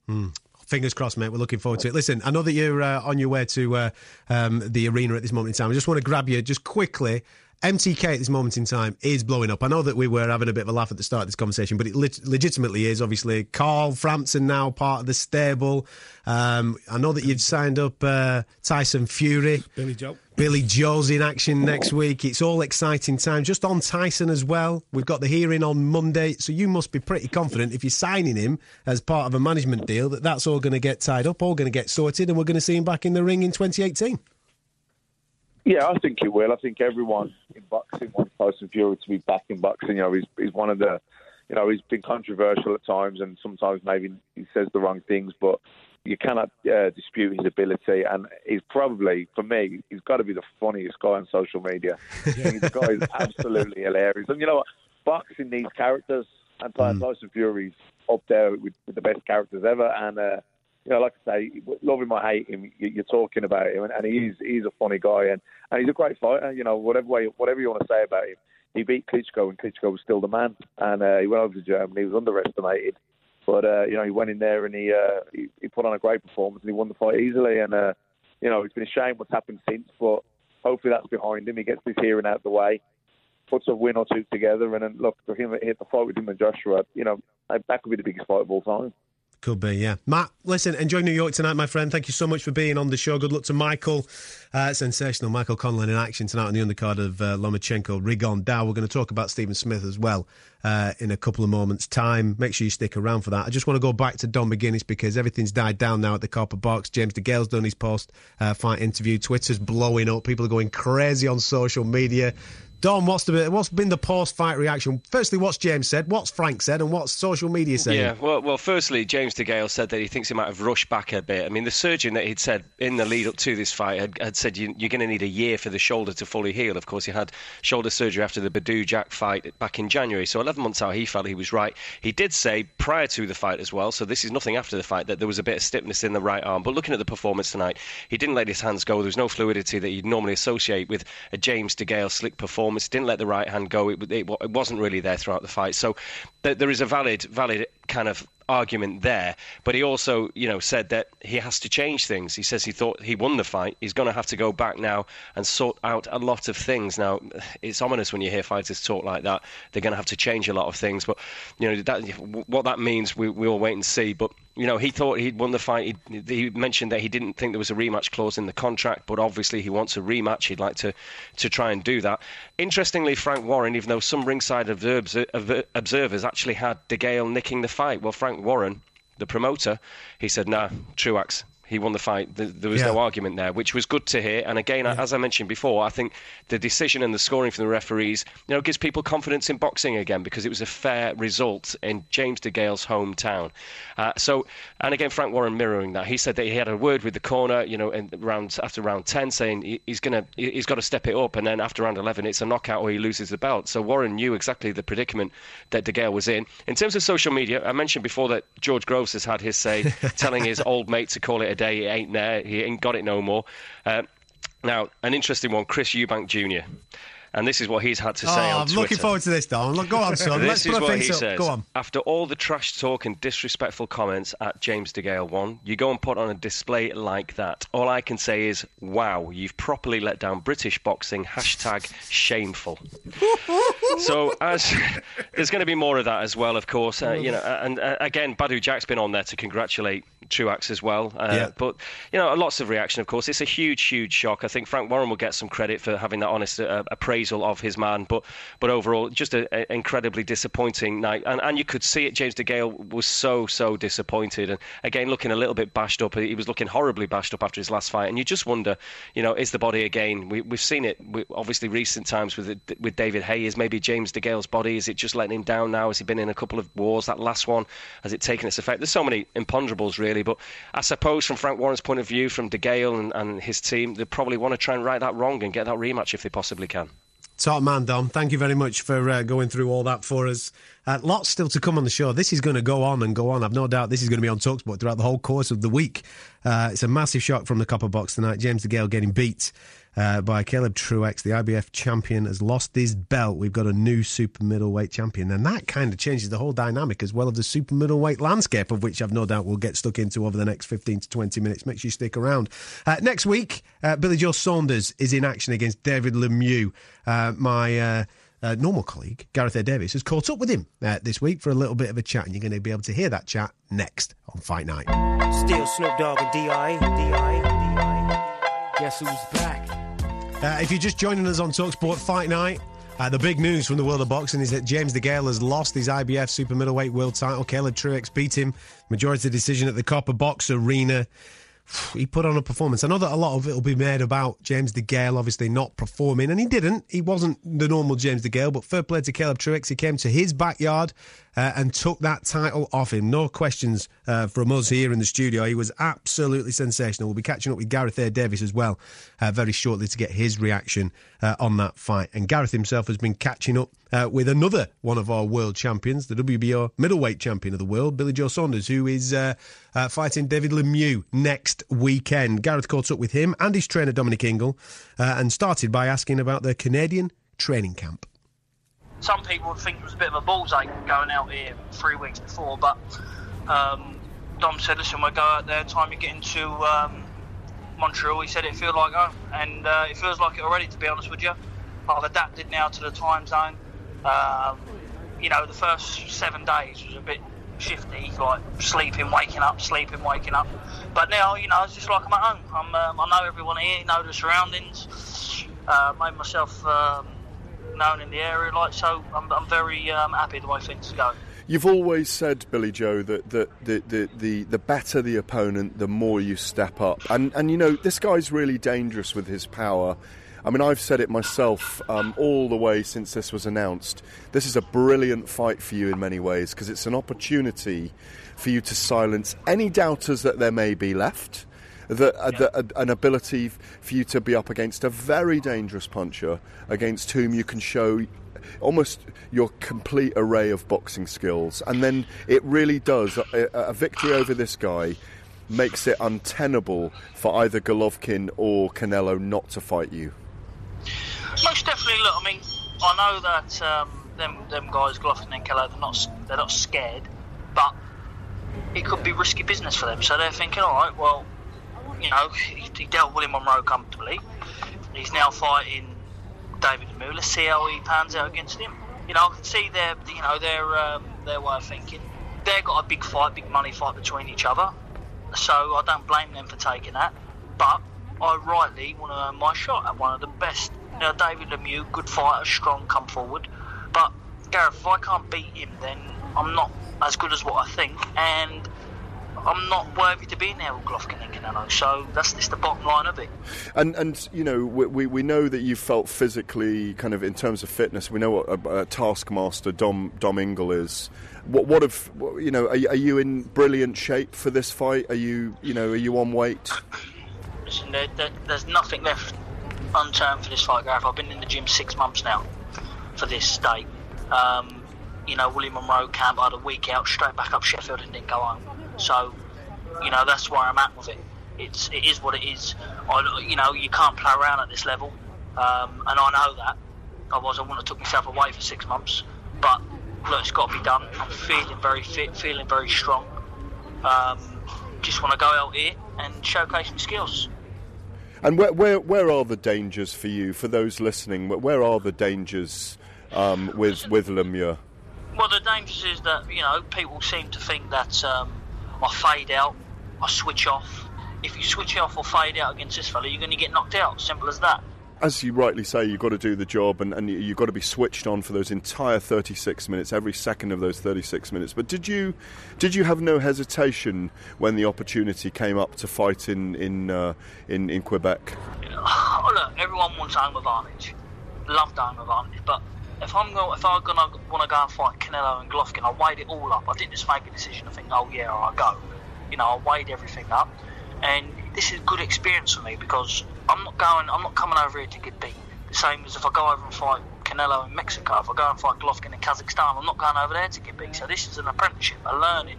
Speaker 2: Mm. Fingers crossed, mate. We're looking forward to it. Listen, I know that you're uh, on your way to uh, um, the arena at this moment in time. I just want to grab you just quickly MTK at this moment in time is blowing up. I know that we were having a bit of a laugh at the start of this conversation, but it le- legitimately is. Obviously, Carl Frampton now part of the stable. Um, I know that you've signed up uh, Tyson Fury.
Speaker 4: Billy Joe.
Speaker 2: Billy Joe's in action next week. It's all exciting time. Just on Tyson as well. We've got the hearing on Monday, so you must be pretty confident if you're signing him as part of a management deal that that's all going to get tied up, all going to get sorted, and we're going to see him back in the ring in 2018.
Speaker 12: Yeah, I think it will. I think everyone in boxing wants Tyson Fury to be back in boxing. You know, he's he's one of the, you know, he's been controversial at times, and sometimes maybe he says the wrong things, but you cannot uh, dispute his ability. And he's probably, for me, he's got to be the funniest guy on social media. the guy is absolutely hilarious. And you know what? Boxing needs characters, and mm. Tyson Fury's up there with, with the best characters ever. And uh, you know, like I say, love him or hate him, you're talking about him, and he's he's a funny guy, and, and he's a great fighter. You know, whatever way, whatever you want to say about him, he beat Klitschko, and Klitschko was still the man, and uh, he went over to Germany. He was underestimated, but uh, you know, he went in there and he, uh, he he put on a great performance, and he won the fight easily. And uh, you know, it's been a shame what's happened since, but hopefully that's behind him. He gets this hearing out the way, puts a win or two together, and then look for him hit the fight with him and Joshua. You know, that could be the biggest fight of all time.
Speaker 2: Could be, yeah. Matt, listen, enjoy New York tonight, my friend. Thank you so much for being on the show. Good luck to Michael. Uh, sensational. Michael Conlan in action tonight on the undercard of uh, Lomachenko, Rigondeaux. We're going to talk about Stephen Smith as well uh, in a couple of moments' time. Make sure you stick around for that. I just want to go back to Don McGuinness because everything's died down now at the Copper Box. James DeGale's done his post uh, fight interview. Twitter's blowing up. People are going crazy on social media. Don, what's the what's been the post fight reaction? Firstly, what's James said? What's Frank said? And what's social media saying?
Speaker 3: Yeah, well, well, firstly, James DeGale said that he thinks he might have rushed back a bit. I mean, the surgeon that he'd said in the lead up to this fight had, had said you, are going to need a year for the shoulder to fully heal. Of course, he had shoulder surgery after the Badou Jack fight back in January, so 11 months out, he felt he was right. He did say prior to the fight as well, so this is nothing after the fight, that there was a bit of stiffness in the right arm. But looking at the performance tonight, he didn't let his hands go. There was no fluidity that you'd normally associate with a James DeGale slick performance. Didn't let the right hand go. It, it, it wasn't really there throughout the fight. So th- there is a valid, valid kind of argument there. But he also, you know, said that he has to change things. He says he thought he won the fight. He's going to have to go back now and sort out a lot of things. Now, it's ominous when you hear fighters talk like that. They're going to have to change a lot of things. But you know, that, what that means, we, we'll wait and see. But you know, he thought he'd won the fight. He, he, mentioned that he didn't think there was a rematch clause in the contract, but obviously he wants a rematch. He'd like to, to try and do that. Interestingly, Frank Warren, even though some ringside observers actually had DeGale nicking the fight, well, Frank Warren, the promoter, he said, nah, Truax, he won the fight. There was yeah. no argument there, which was good to hear. And again, yeah. as I mentioned before, I think the decision and the scoring from the referees, you know, gives people confidence in boxing again because it was a fair result in James DeGale's hometown. Uh, so, and again, Frank Warren mirroring that, he said that he had a word with the corner, you know, in round after round ten, saying he's gonna he's got to step it up, and then after round eleven, it's a knockout or he loses the belt. So Warren knew exactly the predicament that DeGale was in. In terms of social media, I mentioned before that George Groves has had his say, telling his old mate to call it a day. It ain't there. He ain't got it no more. Uh, now, an interesting one, Chris Eubank Jr. And this is what he's had to say oh,
Speaker 2: I'm
Speaker 3: Twitter.
Speaker 2: looking forward to this, Don. Look, go on, son.
Speaker 3: this
Speaker 2: Let's
Speaker 3: is what he
Speaker 2: up.
Speaker 3: says.
Speaker 2: Go on.
Speaker 3: After all the trash talk and disrespectful comments at James DeGale one, you go and put on a display like that. All I can say is, wow, you've properly let down British boxing. Hashtag shameful. so as there's going to be more of that as well, of course. Uh, you know, and uh, again, Badou Jack's been on there to congratulate Truax as well. Uh, yeah. But, you know, lots of reaction, of course. It's a huge, huge shock. I think Frank Warren will get some credit for having that honest uh, appraisal of his man. But but overall, just an incredibly disappointing night. And, and you could see it. James DeGale was so, so disappointed. And again, looking a little bit bashed up. He was looking horribly bashed up after his last fight. And you just wonder, you know, is the body again? We, we've seen it, we, obviously, recent times with with David Haye. Is maybe James DeGale's body? Is it just letting him down now? Has he been in a couple of wars? That last one, has it taken its effect? There's so many imponderables, really. But I suppose from Frank Warren's point of view, from DeGale and, and his team, they probably want to try and right that wrong and get that rematch if they possibly can.
Speaker 2: Top man, Dom. Thank you very much for uh, going through all that for us. Uh, lots still to come on the show. This is going to go on and go on. I've no doubt this is going to be on Talksport throughout the whole course of the week. Uh, it's a massive shock from the Copper Box tonight. James DeGale getting beat uh, by Caleb Truax. The IBF champion has lost his belt. We've got a new super middleweight champion. And that kind of changes the whole dynamic as well of the super middleweight landscape, of which I've no doubt we'll get stuck into over the next 15 to 20 minutes. Make sure you stick around. Uh, next week, uh, Billy Joe Saunders is in action against David Lemieux. Uh, my. Uh, uh, normal colleague, Gareth A. Davis, has caught up with him uh, this week for a little bit of a chat, and you're going to be able to hear that chat next on Fight Night.
Speaker 13: Still Snoop Dogg and D.I. D.I. D.I. Guess who's back?
Speaker 2: Uh, if you're just joining us on Talksport Fight Night, uh, the big news from the world of boxing is that James DeGale has lost his IBF super middleweight world title. Caleb Truax beat him majority decision at the Copper Box Arena. He put on a performance. I know that a lot of it will be made about James DeGale obviously not performing, and he didn't. He wasn't the normal James DeGale, but fair play to Caleb Truax. He came to his backyard uh, and took that title off him. No questions uh, from us here in the studio. He was absolutely sensational. We'll be catching up with Gareth A. Davis as well uh, very shortly to get his reaction uh, on that fight. And Gareth himself has been catching up uh, with another one of our world champions, the WBO middleweight champion of the world, Billy Joe Saunders, who is uh, fighting David Lemieux next weekend. Gareth caught up with him and his trainer Dominic Ingle and started by asking about the Canadian training camp
Speaker 14: some people would think it was a bit of a bullseye going out here three weeks before, but um, Dom said, listen, we'll go out there, time you get into um, Montreal. He said it feels like home, and uh, it feels like it already, to be honest with you. I've adapted now to the time zone. Um, you know, the first seven days was a bit shifty, like sleeping, waking up, sleeping, waking up. But now, you know, it's just like I'm at home. I'm, um, I know everyone here, know the surroundings. Uh, made myself um, known in the area. Like so, I'm, I'm very um, happy the way things go.
Speaker 15: You've always said, Billy Joe, that, that the, the, the, the better the opponent, the more you step up. And, and you know, this guy's really dangerous with his power. I mean, I've said it myself um, all the way since this was announced. This is a brilliant fight for you in many ways because it's an opportunity for you to silence any doubters that there may be left that, uh, yeah. uh, an ability for you to be up against a very dangerous puncher against whom you can show almost your complete array of boxing skills. And then it really does. A, a victory over this guy makes it untenable for either Golovkin or Canelo not to fight you.
Speaker 14: Most definitely. Look, I mean, I know that um, them them guys, Golovkin and Canelo, they're not they're not scared, but it could be risky business for them. So they're thinking, all right, well, you know, he, he dealt William Monroe comfortably. He's now fighting David. Let's see how he pans out against him. You know, I can see their, you know, their um, their way of thinking. They've got a big fight, big money fight between each other. So I don't blame them for taking that. But I rightly want to earn my shot at one of the best. You know, David Lemieux, good fighter, strong, come forward. But Gareth, if I can't beat him, then I'm not as good as what I think, and I'm not worthy to be in there with Golovkin and Canelo. So that's just the bottom line of it.
Speaker 15: And and you know we, we, we know that you felt physically kind of in terms of fitness. We know what a, a taskmaster Dom Dom Ingle is. What what of you know? Are, are you in brilliant shape for this fight? Are you you know are you on weight?
Speaker 14: Listen, there, there, there's nothing left unturned for this fight, Gareth. I've been in the gym six months now for this date. Um, you know, William Monroe camp, I had a week out, straight back up Sheffield and didn't go home. So, you know, that's where I'm at with it. It's it is what it is. I, you know, you can't play around at this level, um, and I know that. Otherwise, I wouldn't have took myself away for six months. But look, it's got to be done. I'm feeling very fit, feeling very strong. Um, just want to go out here and showcase my skills.
Speaker 15: And where, where where are the dangers for you? For those listening, where are the dangers um, with with Lemieux?
Speaker 14: Well, the dangers is that you know people seem to think that um, I fade out, I switch off. If you switch off or fade out against this fella, you're going to get knocked out. Simple as that.
Speaker 15: As you rightly say, you've got to do the job and, and you've got to be switched on for those entire 36 minutes, every second of those 36 minutes. But did you did you have no hesitation when the opportunity came up to fight in in uh, in, in Quebec?
Speaker 14: Oh, look, everyone wants home advantage. Love home advantage, but if I'm going, if I'm gonna want to go and fight Canelo and Golovkin, I weighed it all up. I didn't just make a decision. I think, oh yeah, I'll go. You know, I weighed everything up, and this is a good experience for me because I'm not going. I'm not coming over here to get beat. The same as if I go over and fight Canelo in Mexico. If I go and fight Golovkin in Kazakhstan, I'm not going over there to get beat. So this is an apprenticeship, a learning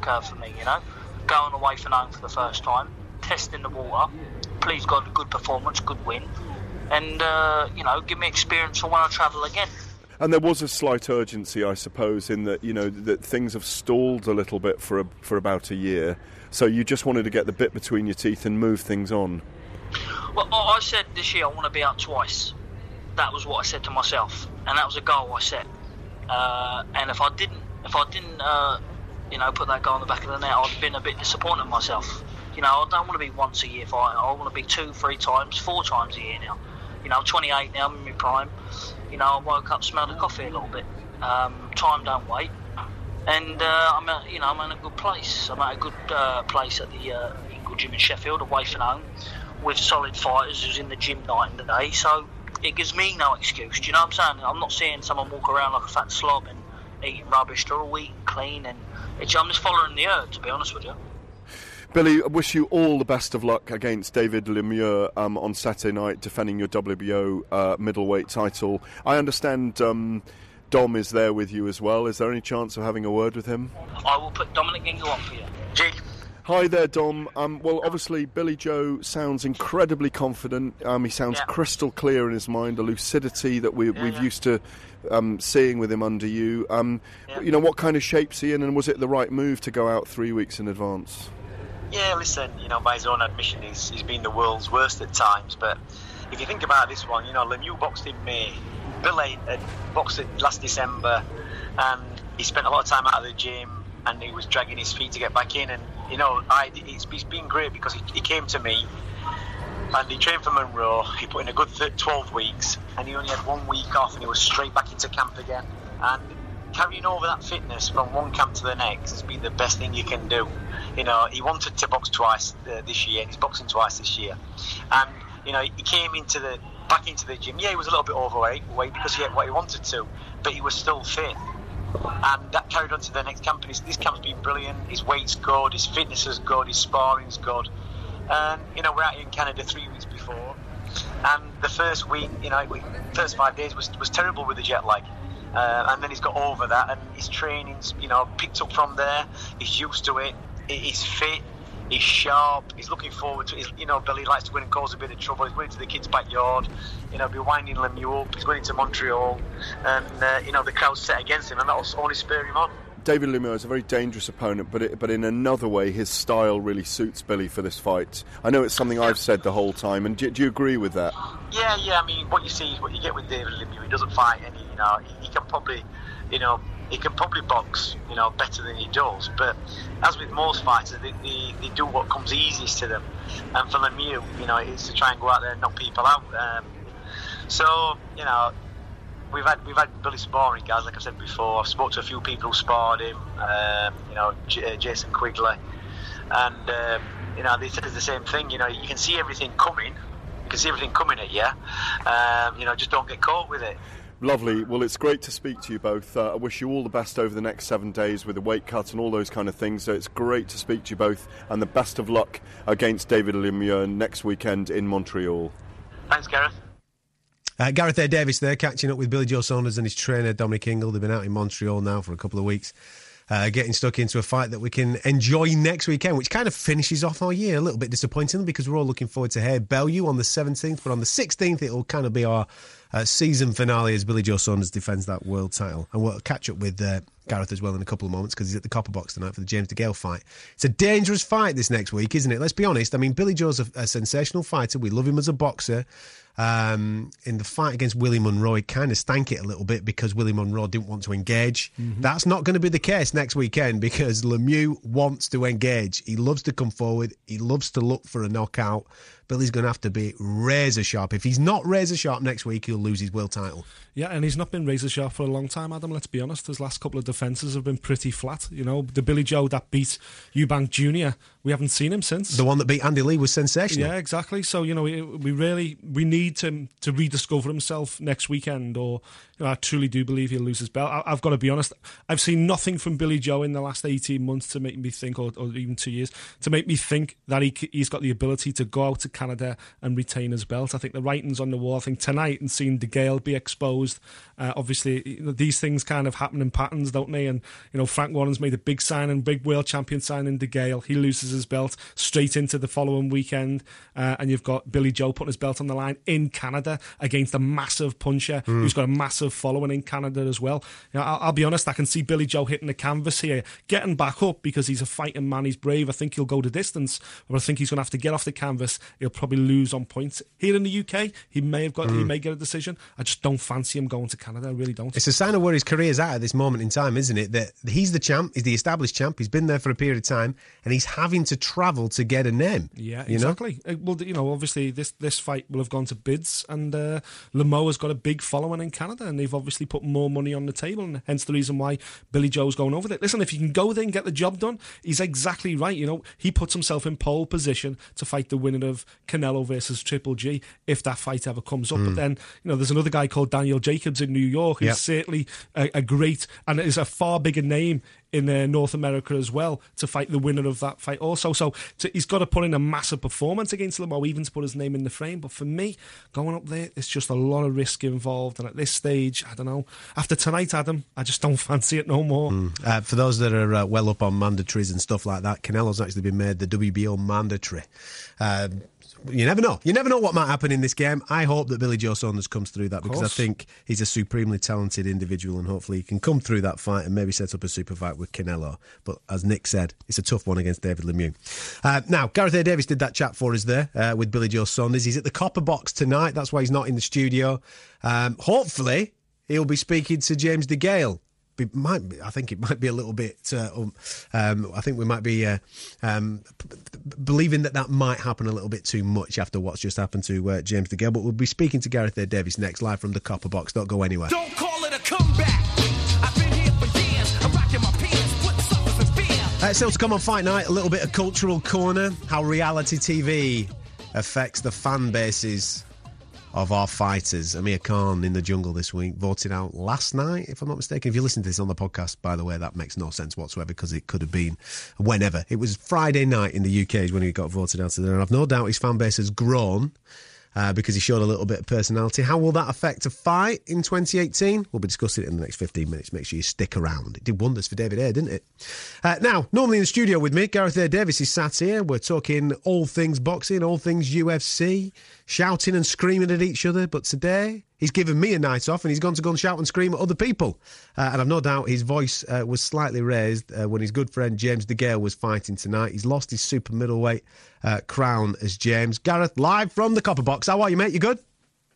Speaker 14: curve for me. You know, going away from home for the first time, testing the water. Please God, a good performance, good win and uh, you know give me experience for when I travel again.
Speaker 15: And there was a slight urgency, I suppose, in that you know that things have stalled a little bit for a, for about a year. So you just wanted to get the bit between your teeth and move things on.
Speaker 14: Well, I said this year I want to be out twice. That was what I said to myself, and that was a goal I set. Uh, and if I didn't, if I didn't, uh, you know, put that goal on the back of the net, I'd have been a bit disappointed in myself. You know, I don't want to be once a year fighter. I want to be two, three times, four times a year now. You know, I'm 28 now, I'm in my prime. You know, I woke up, smelled the coffee a little bit. Um, time don't wait. And uh, I'm at, you know, I'm in a good place. I'm at a good uh, place at the uh, Gym in Sheffield, away from home, with solid fighters who's in the gym night and day. So it gives me no excuse. Do you know what I'm saying? I'm not seeing someone walk around like a fat slob and eating rubbish. They're all eating clean, and I'm just following the herd, to be honest with you.
Speaker 15: Billy, I wish you all the best of luck against David Lemieux um, on Saturday night, defending your WBO uh, middleweight title. I understand um, Dom is there with you as well. Is there any chance of having a word with him?
Speaker 14: I will put Dominic Ingle on for you. G.
Speaker 15: Hi there, Dom. Um, well, obviously, Billy Joe sounds incredibly confident. Um, he sounds
Speaker 14: Yeah.
Speaker 15: crystal clear in his mind, the lucidity that we,
Speaker 14: Yeah,
Speaker 15: we've
Speaker 14: yeah.
Speaker 15: used to um, seeing with him under you. Um, You know, what kind of shape's he in, and was it the right move to go out three weeks in advance?
Speaker 16: Yeah, listen, you know, by his own admission, he's, he's been the world's worst at times. But if you think about this one, you know, Lemieux boxed in May, Billy had uh, boxed it last December, and he spent a lot of time out of the gym, and he was dragging his feet to get back in. And you know, I it's, it's been great because he, he came to me, and he trained for Monroe. He put in a good th- 12 weeks, and he only had one week off, and he was straight back into camp again. And carrying over that fitness from one camp to the next has been the best thing you can do. You know, he wanted to box twice uh, this year, he's boxing twice this year. And you know, he came into the back into the gym. Yeah, he was a little bit overweight weight because he had what he wanted to, but he was still fit. And that carried on to the next camp. And his, this camp's been brilliant. His weight's good, his fitness is good, his sparring's good. And you know, we're out here in Canada three weeks before, and the first week, you know, first five days was was terrible with the jet lag. Uh, and then he's got over that, and his training's you know picked up from there. He's used to it. He's fit. He's sharp. He's looking forward to. He's, you know, Billy likes to win and cause a bit of trouble. He's going to the kids' backyard. You know, be winding Lemieux up. He's going to Montreal, and uh, you know the crowd's set against him, and that'll only spur him on.
Speaker 15: David Lemieux is a very dangerous opponent, but it, but in another way, his style really suits Billy for this fight. I know it's something I've said the whole time, and do, do you agree with that?
Speaker 16: Yeah, yeah. I mean, what you see is what you get with David Lemieux. He doesn't fight any. You know, he, he can probably, you know, he can probably box, you know, better than he does. But as with most fighters, they, they, they do what comes easiest to them. And for Lemieux, you know, it's to try and go out there and knock people out. Um, so, you know, we've had we've had Billy sparring guys, like I said before. I've spoke to a few people who sparred him. Um, you know, J- uh, Jason Quigley, and um, you know they said the same thing. You know, you can see everything coming. You can see everything coming at you. Um, you know, just don't get caught with it.
Speaker 15: Lovely. Well, it's great to speak to you both. Uh, I wish you all the best over the next seven days with the weight cut and all those kind of things. So it's great to speak to you both, and the best of luck against David Lemieux next weekend in Montreal.
Speaker 16: Thanks, Gareth.
Speaker 2: Uh, Gareth A. Davis there, catching up with Billy Joe Saunders and his trainer Dominic Ingle. They've been out in Montreal now for a couple of weeks. Uh, getting stuck into a fight that we can enjoy next weekend, which kind of finishes off our year. A little bit disappointing because we're all looking forward to Haye Bellew on the 17th, but on the 16th, it'll kind of be our uh, season finale as Billy Joe Saunders defends that world title. And we'll catch up with uh, Gareth as well in a couple of moments because he's at the Copper Box tonight for the James DeGale fight. It's a dangerous fight this next week, isn't it? Let's be honest. I mean, Billy Joe's a, a sensational fighter. We love him as a boxer. Um, in the fight against Willie Monroe, it kind of stank it a little bit because Willie Monroe didn't want to engage.
Speaker 4: Mm-hmm.
Speaker 2: That's not going to be the case next weekend because Lemieux wants to engage. He loves to come forward. He loves to look for a knockout. Billy's going to have to be razor sharp. If he's not razor sharp next week, he'll lose his world title.
Speaker 4: Yeah, and he's not been razor sharp for a long time, Adam. Let's be honest. His last couple of defences have been pretty flat. You know, the Billy Joe that beat Eubank Jr., we haven't seen him since.
Speaker 2: The one that beat Andy Lee was sensational.
Speaker 4: Yeah, exactly. So you know, we, we really we need him to rediscover himself next weekend, or you know, I truly do believe he'll lose his belt. I, have got to be honest. I've seen nothing from Billy Joe in the last eighteen months to make me think, or, or even two years, to make me think that he he's got the ability to go out to Canada and retain his belt. I think the writing's on the wall. I think tonight and seeing DeGale be exposed. Uh, obviously, you know, these things kind of happen in patterns, don't they? And you know, Frank Warren's made a big sign and big world champion sign in De DeGale, he loses his belt straight into the following weekend, uh, and you've got Billy Joe putting his belt on the line in Canada against a massive puncher
Speaker 2: Mm.
Speaker 4: who's got a massive following in Canada as well. You know, I'll, I'll be honest, I can see Billy Joe hitting the canvas here, getting back up because he's a fighting man. He's brave. I think he'll go the distance, but I think he's going to have to get off the canvas. He'll probably lose on points here in the UK. He may have got, he
Speaker 2: Mm.
Speaker 4: may get a decision. I just don't fancy him going to Canada. I really don't.
Speaker 2: It's a sign of where his career's at at this moment in time, isn't it? That he's the champ, he's the established champ, he's been there for a period of time, and he's having to travel to get a name.
Speaker 4: Yeah,
Speaker 2: you know?
Speaker 4: exactly. Uh, Well, you know, obviously this this fight will have gone to bids, and uh, Lemo has got a big following in Canada, and they've obviously put more money on the table, and hence the reason why Billy Joe's going over there. Listen, if you can go there and get the job done, he's exactly right. You know, he puts himself in pole position to fight the winner of Canelo versus Triple G if that fight ever comes up. But
Speaker 2: Mm.
Speaker 4: then, you know, there's another guy called Daniel Jacobs in New York who's
Speaker 2: Yeah.
Speaker 4: certainly a, a great and is a far bigger name in uh, North America as well to fight the winner of that fight also. So to, he's got to put in a massive performance against Lemo, even to put his name in the frame. But for me, going up there, it's just a lot of risk involved. And at this stage, I don't know. After tonight, Adam, I just don't fancy it no more.
Speaker 2: Uh, for those that are uh, well up on mandatories and stuff like that, Canelo's actually been made the WBO mandatory. Um, you never know. You never know what might happen in this game. I hope that Billy Joe Saunders comes through that because I think he's a supremely talented individual and hopefully he can come through that fight and maybe set up a super fight with Canelo. But as Nick said, it's a tough one against David Lemieux. Uh, now, Gareth A. Davis did that chat for us there uh, with Billy Joe Saunders. He's at the Copper Box tonight. That's why he's not in the studio. Um, hopefully, he'll be speaking to James DeGale. Be, might be, I think it might be a little bit. Uh, um, um, I think we might be uh, um, p- believing that that might happen a little bit too much after what's just happened to uh, James DeGale. But we'll be speaking to Gareth A. Davis next, live from the Copper Box. Don't go anywhere.
Speaker 17: Don't call it a comeback. I've been here for years. I'm rocking my pants, putting suckers in fear.
Speaker 2: Uh, still to come on Fight Night, a little bit of cultural corner, how reality TV affects the fan bases of our fighters. Amir Khan in the jungle this week, voted out last night, if I'm not mistaken. If you listen to this on the podcast, by the way, that makes no sense whatsoever because it could have been whenever. It was Friday night in the UK when he got voted out and I've no doubt his fan base has grown. Uh, because he showed a little bit of personality. How will that affect a fight in 2018? We'll be discussing it in the next 15 minutes. Make sure you stick around. It did wonders for David Haye, didn't it? Uh, now, normally in the studio with me, Gareth A. Davis is sat here. We're talking all things boxing, all things UFC, shouting and screaming at each other. But today, he's given me a night off and he's gone to go and shout and scream at other people. Uh, and I've no doubt his voice uh, was slightly raised uh, when his good friend James DeGale was fighting tonight. He's lost his super middleweight uh, crown as James. Gareth, live from the Copper Box. How are you, mate? You good?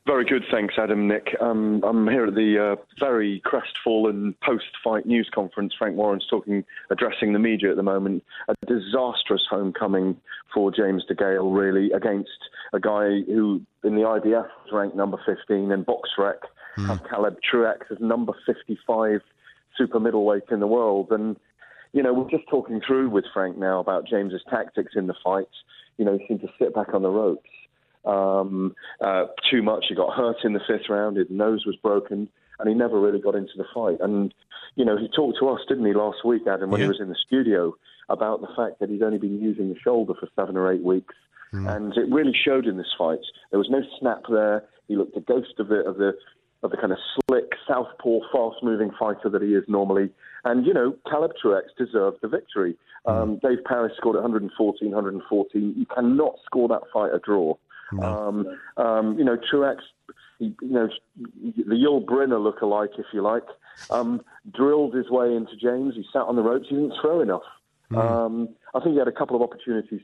Speaker 18: Very good, thanks, Adam. Nick, um, I'm here at the uh, very crestfallen post-fight news conference. Frank Warren's talking, addressing the media at the moment. A disastrous homecoming for James DeGale, really, against a guy who, in the IBF, was ranked number 15, and BoxRec have Caleb Truax as number 55 super middleweight in the world. And you know, we're just talking through with Frank now about James's tactics in the fight. You know, he seemed to sit back on the ropes um, uh, too much. He got hurt in the fifth round. His nose was broken, and he never really got into the fight. And you know, he talked to us, didn't he, last week, Adam, when he was in the studio, about the fact that he'd only been using the shoulder for seven or eight weeks, and it really showed in this fight. There was no snap there. He looked a ghost of the of the of the kind of slick, southpaw, fast-moving fighter that he is normally. And, you know, Caleb Truax deserved the victory. Um, Dave Parris scored 114, 114. You cannot score that fight a draw. Um, um, you know, Truax, he, you know, the Yul Brynner look-alike, if you like, um, drilled his way into James. He sat on the ropes. He didn't throw enough. Um, I think he had a couple of opportunities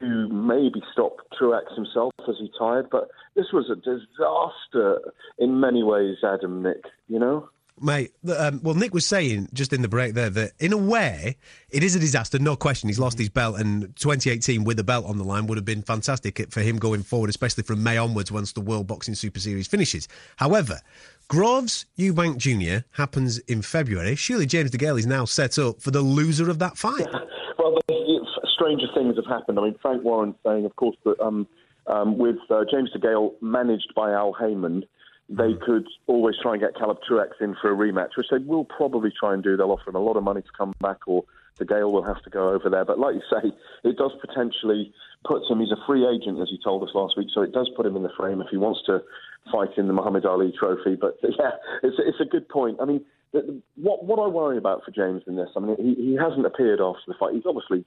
Speaker 18: to maybe stop Truax himself as he tired, but this was a disaster in many ways, Adam, Nick, you know?
Speaker 2: Mate, um, well, Nick was saying just in the break there that in a way, it is a disaster, no question. He's lost his belt, and 2018 with a belt on the line would have been fantastic for him going forward, especially from May onwards once the World Boxing Super Series finishes. However, Groves Eubank Jr. happens in February. Surely James DeGale is now set up for the loser of that fight.
Speaker 18: Well, stranger things have happened. I mean, Frank Warren saying, of course, that um, um, with uh, James DeGale managed by Al Haymon, they could always try and get Caleb Truax in for a rematch, which they will probably try and do. They'll offer him a lot of money to come back, or DeGale will have to go over there. But like you say, it does potentially put him. He's a free agent, as he told us last week, so it does put him in the frame if he wants to fight in the Muhammad Ali Trophy. But yeah, it's it's a good point. I mean, the, the- what what I worry about for James in this, I mean, he, he hasn't appeared after the fight. He's obviously,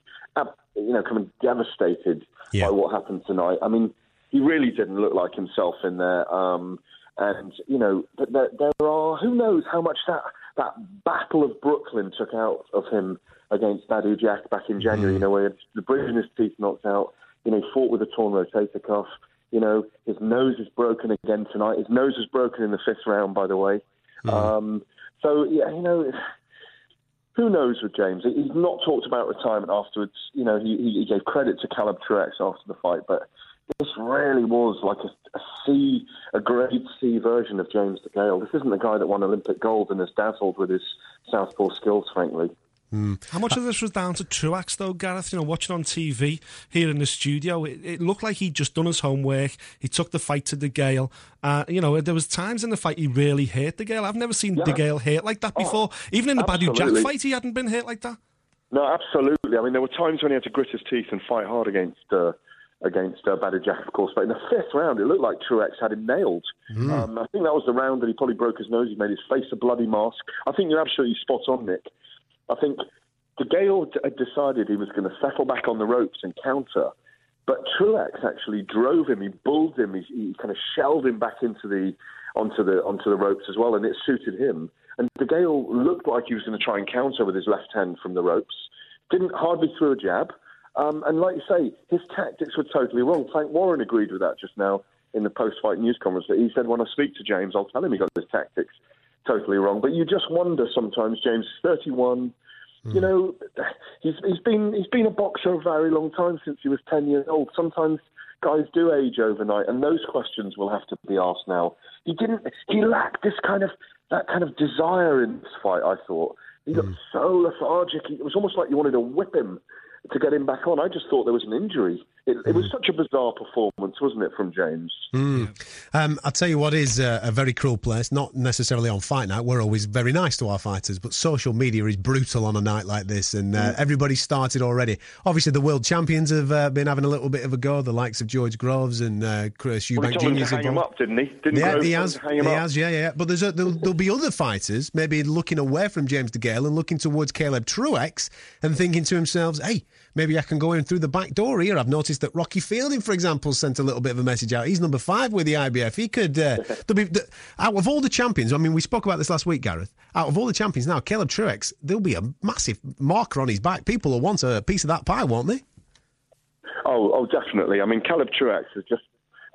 Speaker 18: you know, coming devastated by what happened tonight. I mean, he really didn't look like himself in there. Um, and you know, there, there are who knows how much that that battle of Brooklyn took out of him against Badou Jack back in January. You know, where the bridge in his teeth knocked out. You know, he fought with a torn rotator cuff. You know, his nose is broken again tonight. His nose was broken in the fifth round, by the way. Um, so yeah, you know, who knows with James? He's not talked about retirement afterwards. You know, he, he gave credit to Caleb Truax after the fight, but this really was like a, a C, a grade C version of James DeGale. This isn't the guy that won Olympic gold and has dazzled with his southpaw skills, frankly.
Speaker 4: How much of this was down to Truax, though, Gareth? You know, watching on TV here in the studio, it, it looked like he'd just done his homework. He took the fight to DeGale. Uh, you know, there was times in the fight he really hurt DeGale. I've never seen
Speaker 18: Yeah.
Speaker 4: DeGale hurt like that before. Even in the Badou Jack fight, he hadn't been hurt like that.
Speaker 18: No, absolutely. I mean, there were times when he had to grit his teeth and fight hard against uh, against uh, of course. But in the fifth round, it looked like Truax had him nailed. Um, I think that was the round that he probably broke his nose. He made his face a bloody mask. I think you're absolutely spot on, Nick. I think DeGale had decided he was going to settle back on the ropes and counter. But Truax actually drove him. He bulled him. He, he kind of shelled him back into the onto the onto the ropes as well, and it suited him. And DeGale looked like he was going to try and counter with his left hand from the ropes. Didn't hardly throw a jab. Um, and like you say, his tactics were totally wrong. Frank Warren agreed with that just now in the post-fight news conference. That he said, "When I speak to James, I'll tell him he got his tactics totally wrong." But you just wonder sometimes. James is 31. You know, he's he's been he's been a boxer a very long time since he was 10 years old. Sometimes guys do age overnight, and those questions will have to be asked now. He didn't. He lacked this kind of that kind of desire in this fight. I thought he looked so lethargic. It was almost like you wanted to whip him to get him back on. I just thought there was an injury. It, it was such a bizarre performance, wasn't it, from James?
Speaker 2: Mm. Um, I'll tell you what is uh, a very cruel place, not necessarily on fight night. We're always very nice to our fighters, but social media is brutal on a night like this, and uh, everybody started already. Obviously, the world champions have uh, been having a little bit of a go, the likes of George Groves and uh, Chris
Speaker 18: Well,
Speaker 2: Eubank
Speaker 18: him
Speaker 2: Jr.
Speaker 18: hang him up, didn't he? Didn't
Speaker 2: yeah,
Speaker 18: Groves
Speaker 2: he has.
Speaker 18: hang him
Speaker 2: he
Speaker 18: up?
Speaker 2: has. Yeah, yeah. yeah. But there's a, there'll, there'll be other fighters maybe looking away from James DeGale and looking towards Caleb Truax and thinking to themselves, "Hey, maybe I can go in through the back door here." I've noticed that Rocky Fielding, for example, sent a little bit of a message out. He's number five with the IBF. He could. Uh, there'll be the, out of all the champions. I mean, we spoke about this last week, Gareth. Out of all the champions now, Caleb Truax, there'll be a massive marker on his back. People will want a piece of that pie, won't they?
Speaker 18: Oh, oh, definitely. I mean, Caleb Truax has just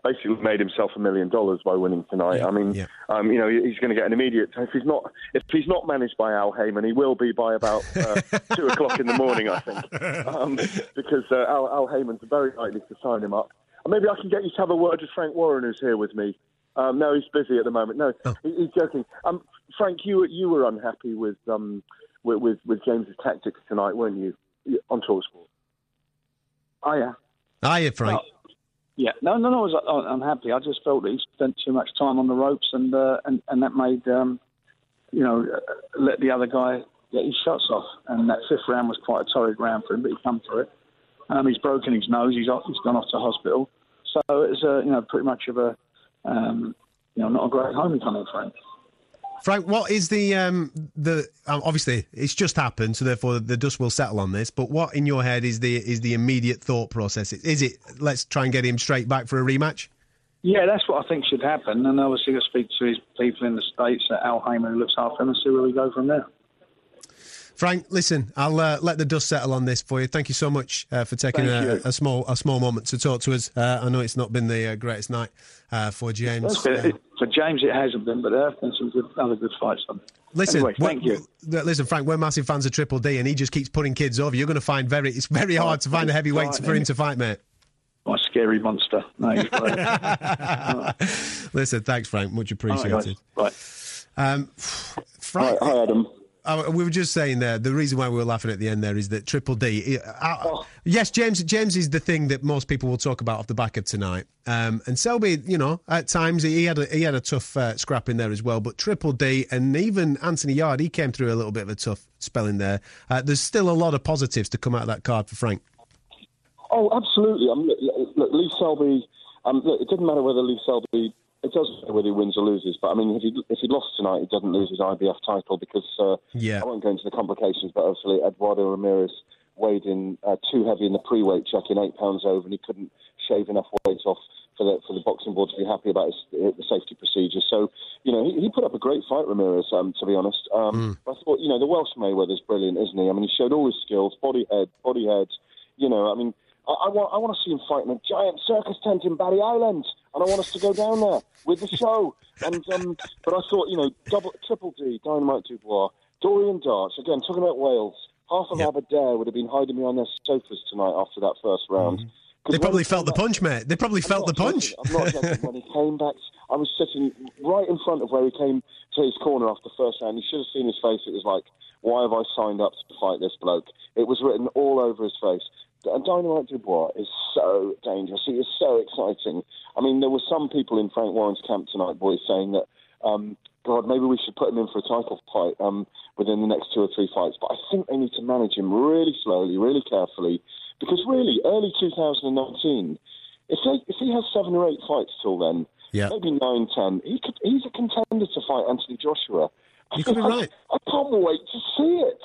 Speaker 18: basically made himself a million dollars by winning tonight. I mean, um, you know, he's going to get an immediate. If he's not, if he's not managed by Al Haymon, he will be by about uh, two o'clock in the morning, I think, um, because uh, Al, Al Haymon's very likely to sign him up. And maybe I can get you to have a word with Frank Warren, who's here with me. Um, no, he's busy at the moment. No, he, he's joking. Um, Frank, you were- you were unhappy with um, with, with with James's tactics tonight, weren't you? On Talksport.
Speaker 19: Oh yeah.
Speaker 2: Hiya, Frank.
Speaker 19: Yeah, no, no, no. I was unhappy. I just felt that he spent too much time on the ropes, and uh, and and that made um, you know uh, let the other guy get his shots off. And that fifth round was quite a torrid round for him, but he come through it. Um, he's broken his nose. He's off, he's gone off to hospital. So it's uh, you know pretty much of a um, you know not a great homecoming for him.
Speaker 2: Frank, what is the um, the um, obviously it's just happened, so therefore the dust will settle on this. But what in your head is the is the immediate thought process? Is it let's try and get him straight back for a rematch?
Speaker 19: Yeah, that's what I think should happen. And obviously, to speak to his people in the states, at Al Haymon, who looks after him, and see where we go from there.
Speaker 2: Frank, listen, I'll uh, let the dust settle on this for you. Thank you so much uh, for taking a, a small a small moment to talk to us. Uh, I know it's not been the uh, greatest night uh, for James.
Speaker 19: For James, it hasn't been, but there have been some good, other good fights on it.
Speaker 2: Listen,
Speaker 19: anyway, thank you.
Speaker 2: Listen, Frank, we're massive fans of Triple D, and he just keeps putting kids over. You're going to find very it's very hard to find a heavyweight
Speaker 19: Right,
Speaker 2: for him to fight, mate.
Speaker 19: My scary monster. No, great.
Speaker 2: Listen, thanks, Frank. Much
Speaker 19: All right,
Speaker 2: appreciated.
Speaker 19: guys.
Speaker 2: Um, Frank,
Speaker 18: Hi, Adam.
Speaker 2: Uh, we were just saying there. The reason why we were laughing at the end there is that Triple D. uh, uh, Yes, James. James is the thing that most people will talk about off the back of tonight. Um, and Selby, you know, at times he had a, he had a tough uh, scrap in there as well. But Triple D and even Anthony Yarde, he came through a little bit of a tough spell in there. Uh, there's still a lot of positives to come out of that card for Frank.
Speaker 18: Oh, absolutely. Um, look, look, Lee Selby. Um, look, it doesn't matter whether Lee Selby. It doesn't matter whether he wins or loses. But I mean, if he if he lost tonight, he doesn't lose his IBF title because uh,
Speaker 2: Yeah.
Speaker 18: I won't go into the complications. But obviously, Eduardo Ramirez weighed in uh, too heavy in the pre-weight check in eight pounds over, and he couldn't shave enough weight off for the for the boxing board to be happy about his, the safety procedures. So you know, he, he put up a great fight, Ramirez. Um, to be honest, um, I thought you know the Welsh Mayweather's brilliant, isn't he? I mean, he showed all his skills, body head, body head. You know, I mean. I, I want, I want to see him fight in a giant circus tent in Barry Island, and I want us to go down there with the show. And um, but I thought, you know, double, triple D, Dynamite Dubois, Dorian Darch. Again, talking about Wales, half of Aberdare would have been hiding behind their sofas tonight after that first round.
Speaker 2: Mm-hmm. They probably felt the
Speaker 18: back-
Speaker 2: punch, mate. They probably felt the
Speaker 18: I'm
Speaker 2: punch.
Speaker 18: I'm not joking. when he came back, I was sitting right in front of where he came to his corner after the first round. You should have seen his face. It was like, why have I signed up to fight this bloke? It was written all over his face. Dynamite Dubois is so dangerous. He is so exciting. I mean, there were some people in Frank Warren's camp tonight, boys, saying that, um, God, maybe we should put him in for a title fight um, within the next two or three fights. But I think they need to manage him really slowly, really carefully, because really, early 2019, if, they, if he has seven or eight fights till then,
Speaker 2: Yeah.
Speaker 18: maybe nine, ten, he could, he's a contender to fight Anthony Joshua.
Speaker 2: You could be
Speaker 18: I-
Speaker 2: right.
Speaker 18: I can't wait to see it.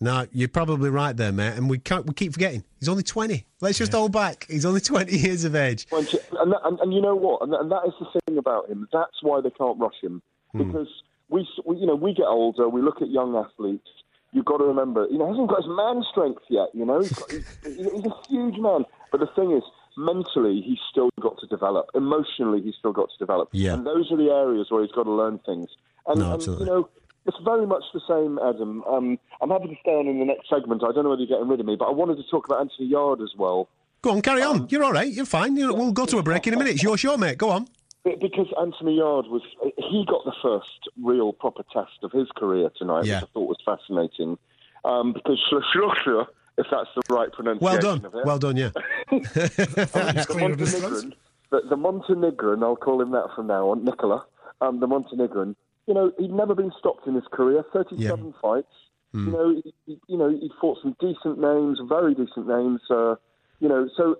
Speaker 2: No, you're probably right there, mate. And we can't. We keep forgetting he's only 20. Let's just hold back. He's only 20 years of age.
Speaker 18: and, that, and, and you know what? And that, and that is the thing about him. That's why they can't rush him
Speaker 2: Hmm.
Speaker 18: because we, we, you know, we get older. We look at young athletes. You've got to remember, you know, he hasn't got his man strength yet. You know, he's, got, he's, he's a huge man. But the thing is, mentally, he's still got to develop. Emotionally, he's still got to develop.
Speaker 2: Yeah.
Speaker 18: And those are the areas where he's got to learn things. And,
Speaker 2: No,
Speaker 18: and
Speaker 2: absolutely.
Speaker 18: you know, it's very much the same, Adam. Um, I'm happy to stay on in the next segment. I don't know whether you're getting rid of me, but I wanted to talk about Anthony Yarde as well.
Speaker 2: Go on, carry
Speaker 18: Um,
Speaker 2: on. You're all right. You're fine. You know, we'll go to a break in a minute. It's your show, mate. Go on.
Speaker 18: Because Anthony Yarde was, he got the first real proper test of his career tonight,
Speaker 2: Yeah.
Speaker 18: which I thought was fascinating. Um, because Schlussler, if that's the right pronunciation
Speaker 2: Well done.
Speaker 18: of it.
Speaker 2: Well done. Yeah.
Speaker 18: the, Montenegrin, the, the Montenegrin, I'll call him that from now on, Nicola, um, the Montenegrin, you know, he'd never been stopped in his career, 37 fights.
Speaker 2: Hmm.
Speaker 18: You know, he, he- you know, he fought some decent names, very decent names. Uh, you know, so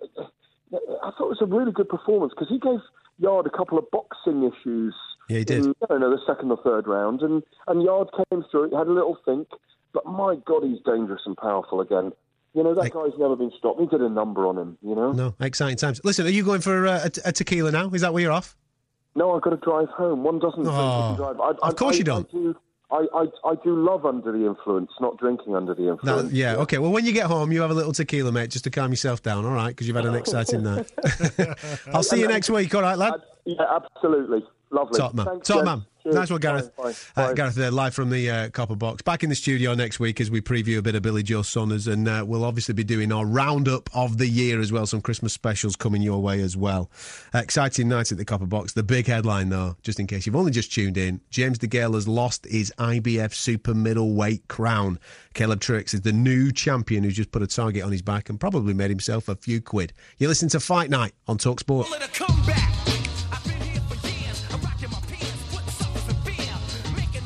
Speaker 18: I thought it was a really good performance because he gave Yarde a couple of boxing issues.
Speaker 2: Yeah, he did.
Speaker 18: In, I don't know, the second or third round, and and Yarde came through it, had a little think, but my God, he's dangerous and powerful again. You know, that guy's never been stopped. He did a number on him. You know.
Speaker 2: No, exciting times. Listen, are you going for uh, a, a tequila now? Is that where you're off?
Speaker 18: No, I've got to drive home. One doesn't
Speaker 2: Oh,
Speaker 18: you drive. I,
Speaker 2: of course
Speaker 18: I,
Speaker 2: you don't.
Speaker 18: I do, I, I, I do love under the influence, not drinking under the
Speaker 2: No,
Speaker 18: influence.
Speaker 2: yeah, okay. Well, when you get home, you have a little tequila, mate, just to calm yourself down, all right? Because you've had an exciting night. I'll see you next week, all right, lad?
Speaker 18: Yeah, absolutely. Lovely.
Speaker 2: Top man.
Speaker 18: Thanks,
Speaker 2: Top man.
Speaker 18: Cheers.
Speaker 2: Nice one, Gareth.
Speaker 18: Bye,
Speaker 2: Uh, Gareth there, live from the uh, Copper Box. Back in the studio next week as we preview a bit of Billy Joe Saunders, and uh, we'll obviously be doing our roundup of the year as well. Some Christmas specials coming your way as well. Uh, exciting night at the Copper Box. The big headline, though, just in case you've only just tuned in, James DeGale has lost his IBF super middleweight crown. Caleb Truax is the new champion who's just put a target on his back and probably made himself a few quid. You listen to Fight Night on Talksport.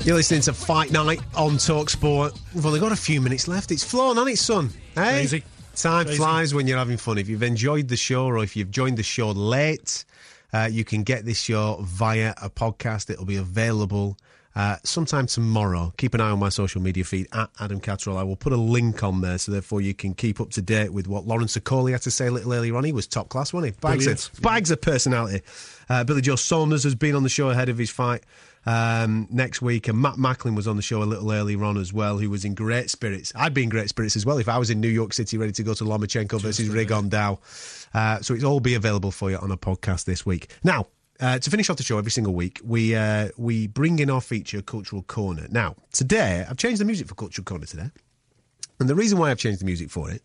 Speaker 2: You're listening to Fight Night on Talksport. We've only got a few minutes left. It's flown on its son. Hey?
Speaker 4: Crazy.
Speaker 2: Time
Speaker 4: Crazy.
Speaker 2: flies when you're having fun. If you've enjoyed the show or if you've joined the show late, uh, you can get this show via a podcast. It'll be available uh, sometime tomorrow. Keep an eye on my social media feed at Adam Catterall. I will put a link on there so therefore you can keep up to date with what Lawrence Okolie had to say a little earlier on. He was top class, wasn't he? Bags,
Speaker 4: Brilliant.
Speaker 2: of, bags of personality. Uh, Billy Joe Saunders has been on the show ahead of his fight um, next week, and Matt Macklin was on the show a little earlier on as well, who was in great spirits. I'd be in great spirits as well if I was in New York City ready to go to Lomachenko versus Rigondeaux. Uh, so it'll all be available for you on a podcast this week. Now, uh, to finish off the show every single week, we uh, we bring in our feature Cultural Corner. Now, today I've changed the music for Cultural Corner today, and the reason why I've changed the music for it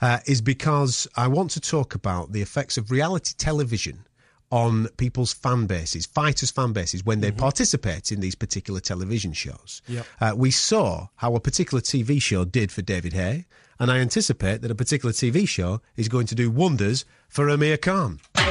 Speaker 2: uh, is because I want to talk about the effects of reality television on people's fan bases, fighters' fan bases, when they participate in these particular television shows.
Speaker 4: Yep.
Speaker 2: Uh, we saw how a particular TV show did for David Haye, and I anticipate that a particular TV show is going to do wonders for Amir Khan. I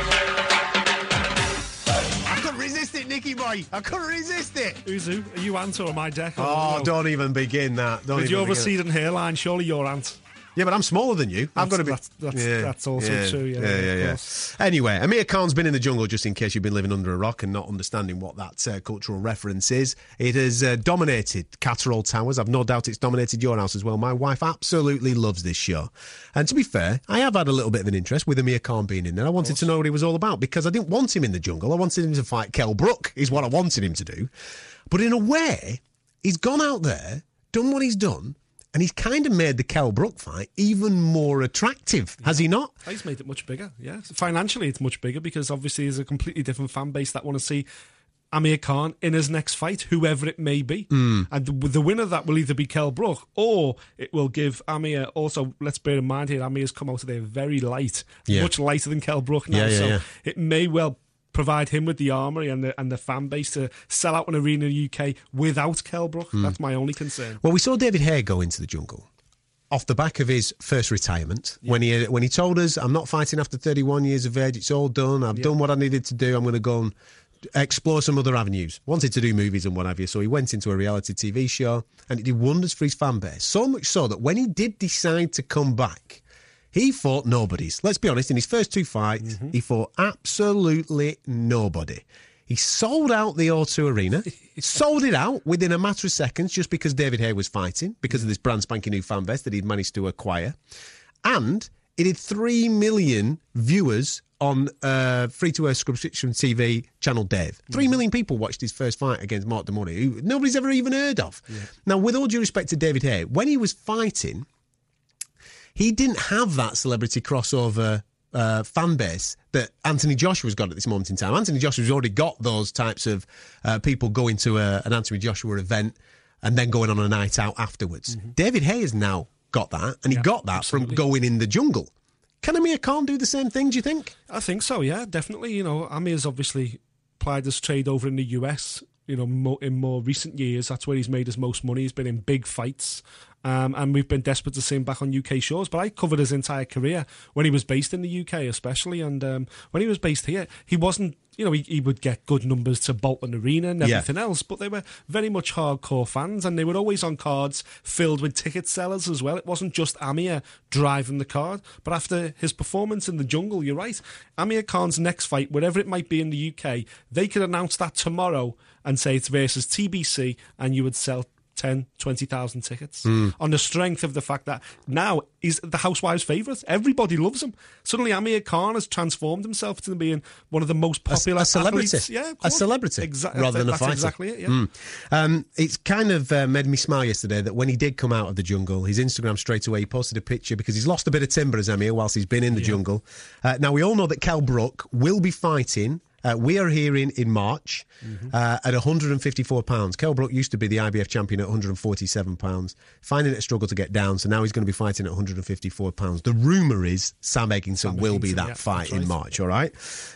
Speaker 2: couldn't resist it, Nicky boy. I couldn't resist it.
Speaker 4: Who's who? Are you Ant or my Dec?
Speaker 2: Oh, don't even begin that. Don't
Speaker 4: With
Speaker 2: even
Speaker 4: your
Speaker 2: begin
Speaker 4: receding hairline, surely you're Ant.
Speaker 2: Yeah, but I'm smaller than you. I've got to be.
Speaker 4: That's, that's, that's also true, yeah.
Speaker 2: yeah, yeah, yeah. Anyway, Amir Khan's been in the jungle just in case you've been living under a rock and not understanding what that uh, cultural reference is. It has uh, dominated Catterall Towers. I've no doubt it's dominated your house as well. My wife absolutely loves this show. And to be fair, I have had a little bit of an interest with Amir Khan being in there. I wanted to know what he was all about because I didn't want him in the jungle. I wanted him to fight Kell Brook, is what I wanted him to do. But in a way, he's gone out there, done what he's done. And he's kind of made the Kell Brook fight even more attractive, has he not?
Speaker 4: He's made it much bigger, yeah. Financially, it's much bigger because obviously there's a completely different fan base that want to see Amir Khan in his next fight, whoever it may be.
Speaker 2: Mm.
Speaker 4: And the, the winner of that will either be Kell Brook or it will give Amir. Also, let's bear in mind here, Amir's come out of there very light,
Speaker 2: Yeah.
Speaker 4: much lighter than Kell Brook now.
Speaker 2: Yeah, yeah,
Speaker 4: so
Speaker 2: yeah.
Speaker 4: it may well provide him with the armory and the and the fan base to sell out an arena in the UK without Kell Brook.
Speaker 2: Mm.
Speaker 4: That's my only concern.
Speaker 2: Well, we saw David Haye go into the jungle off the back of his first retirement when he when he told us, "I'm not fighting after 31 years of age. It's all done. I've done what I needed to do. I'm going to go and explore some other avenues." Wanted to do movies and what have you, so he went into a reality TV show, and it did wonders for his fan base. So much so that when he did decide to come back. He fought nobodies. Let's be honest, in his first two fights, he fought absolutely nobody. He sold out the O2 Arena, sold it out within a matter of seconds just because David Haye was fighting, because of this brand spanking new fan base that he'd managed to acquire. And it did 3 million viewers on uh, free to air subscription TV channel Dave. Three million people watched his first fight against Mark de Mori, who nobody's ever even heard of. Now, with all due respect to David Haye, when he was fighting, he didn't have that celebrity crossover uh, fan base that Anthony Joshua's got at this moment in time. Anthony Joshua's already got those types of uh, people going to a, an Anthony Joshua event and then going on a night out afterwards. David Haye has now got that, and he got that from going in the jungle. Can Amir Khan do the same thing, do you think?
Speaker 4: I think so, yeah, definitely. You know, Amir's obviously plied his trade over in the US. You know, mo- in more recent years, that's where he's made his most money. He's been in big fights, um, and we've been desperate to see him back on UK shores. But I covered his entire career when he was based in the UK, especially, and um, when he was based here, he wasn't. You know, he, he would get good numbers to Bolton Arena and
Speaker 2: Yeah.
Speaker 4: everything else, but they were very much hardcore fans, and they were always on cards filled with ticket sellers as well. It wasn't just Amir driving the card, but after his performance in the jungle, you're right. Amir Khan's next fight, wherever it might be in the UK, they could announce that tomorrow and say it's versus TBC, and you would sell 10, 20,000 tickets
Speaker 2: Hmm.
Speaker 4: on the strength of the fact that now he's the housewives' favourite. Everybody loves him. Suddenly, Amir Khan has transformed himself to being one of the most popular
Speaker 2: a, celebrity,
Speaker 4: athletes. Yeah,
Speaker 2: a celebrity,
Speaker 4: Exactly.
Speaker 2: rather than a fighter.
Speaker 4: exactly it. Yeah.
Speaker 2: Mm. Um, it's kind of uh, made me smile yesterday that when he did come out of the jungle, his Instagram straight away he posted a picture because he's lost a bit of timber as Amir whilst he's been in the jungle. Uh, now we all know that Kell Brook will be fighting. Uh, we are hearing in March
Speaker 4: Mm-hmm.
Speaker 2: uh, at 154 pounds. Kell Brook used to be the IBF champion at 147 pounds, finding it a struggle to get down. So now he's going to be fighting at 154 pounds. The rumor is Sam Eggington will be that
Speaker 4: yeah,
Speaker 2: fight in
Speaker 4: right.
Speaker 2: March. All right.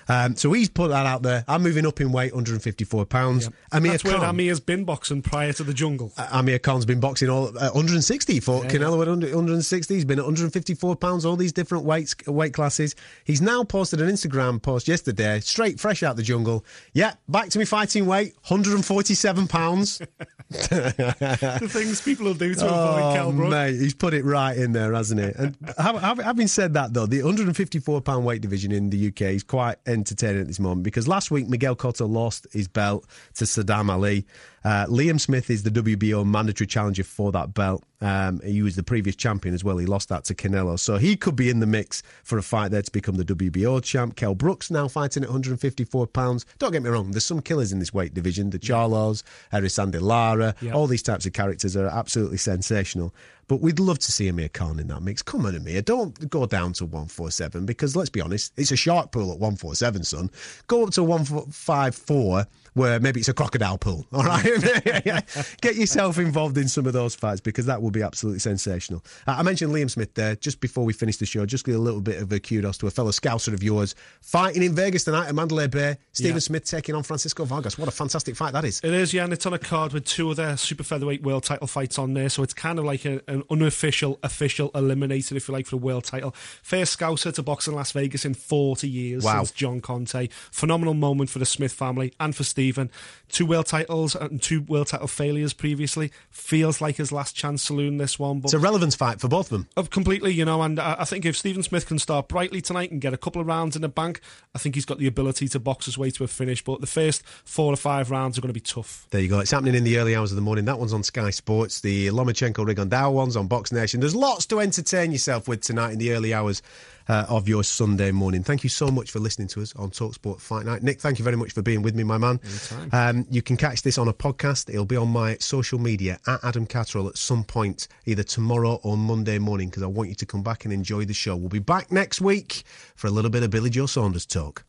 Speaker 2: Um, so he's put that out there. I'm moving up in weight, 154 pounds. Amir
Speaker 4: That's where Amir's been boxing prior to the jungle.
Speaker 2: Uh, Amir Khan's been boxing all uh, 160 for Canelo at 100 160. He's been at 154 pounds, all these different weights, weight classes. He's now posted an Instagram post yesterday, straight fresh out the jungle. Yeah, back to me fighting weight, 147 pounds.
Speaker 4: the things people will do to oh, avoid Kell Brook.
Speaker 2: Oh, mate, he's put it right in there, hasn't he? And hav- hav- having said that, though, the 154 pound weight division in the UK is quite entertaining at this moment because last week Miguel Cotto lost his belt to Sadam Ali. Uh, Liam Smith is the WBO mandatory challenger for that belt. Um, he was the previous champion as well. He lost that to Canelo, so he could be in the mix for a fight there to become the WBO champ. Kell Brooks now fighting at 154 pounds. Don't get me wrong, there's some killers in this weight division. The Charlos, Erislandy Lara,
Speaker 4: Yeah.
Speaker 2: all these types of characters are absolutely sensational. But we'd love to see Amir Khan in that mix. Come on, Amir, don't go down to 147 because let's be honest, it's a shark pool at 147, son. Go up to 154 where maybe it's a crocodile pool, all right? Get yourself involved in some of those fights because that will be absolutely sensational. Uh, I mentioned Liam Smith there just before we finish the show. Just give a little bit of a kudos to a fellow scouser of yours fighting in Vegas tonight at Mandalay Bay. Stephen
Speaker 4: Yeah.
Speaker 2: Smith taking on Francisco Vargas. What a fantastic fight that is.
Speaker 4: It is, yeah, and it's on a card with two other super featherweight world title fights on there, so it's kind of like a, an unofficial, official eliminator, if you like, for the world title. First Scouser to box in Las Vegas in 40 years
Speaker 2: Wow.
Speaker 4: since John Conteh. Phenomenal moment for the Smith family and for Stephen. Two world titles and two world title failures previously. Feels like his last chance saloon, this one. But
Speaker 2: It's a relevance fight for both of them.
Speaker 4: of completely, you know, and I, think if Stephen Smith can start brightly tonight and get a couple of rounds in the bank, I think he's got the ability to box his way to a finish. But the first four or five rounds are going to be tough.
Speaker 2: There you go. It's happening in the early hours of the morning. That one's on Sky Sports. The Lomachenko Rigondeaux on Box Nation. There's lots to entertain yourself with tonight in the early hours uh, of your Sunday morning. Thank you so much for listening to us on Talksport Fight Night. Nick, thank you very much for being with me, my man. Um, you can catch this on a podcast. It'll be on my social media at Adam Catterall at some point, either tomorrow or Monday morning, because I want you to come back and enjoy the show. We'll be back next week for a little bit of Billy Joe Saunders talk.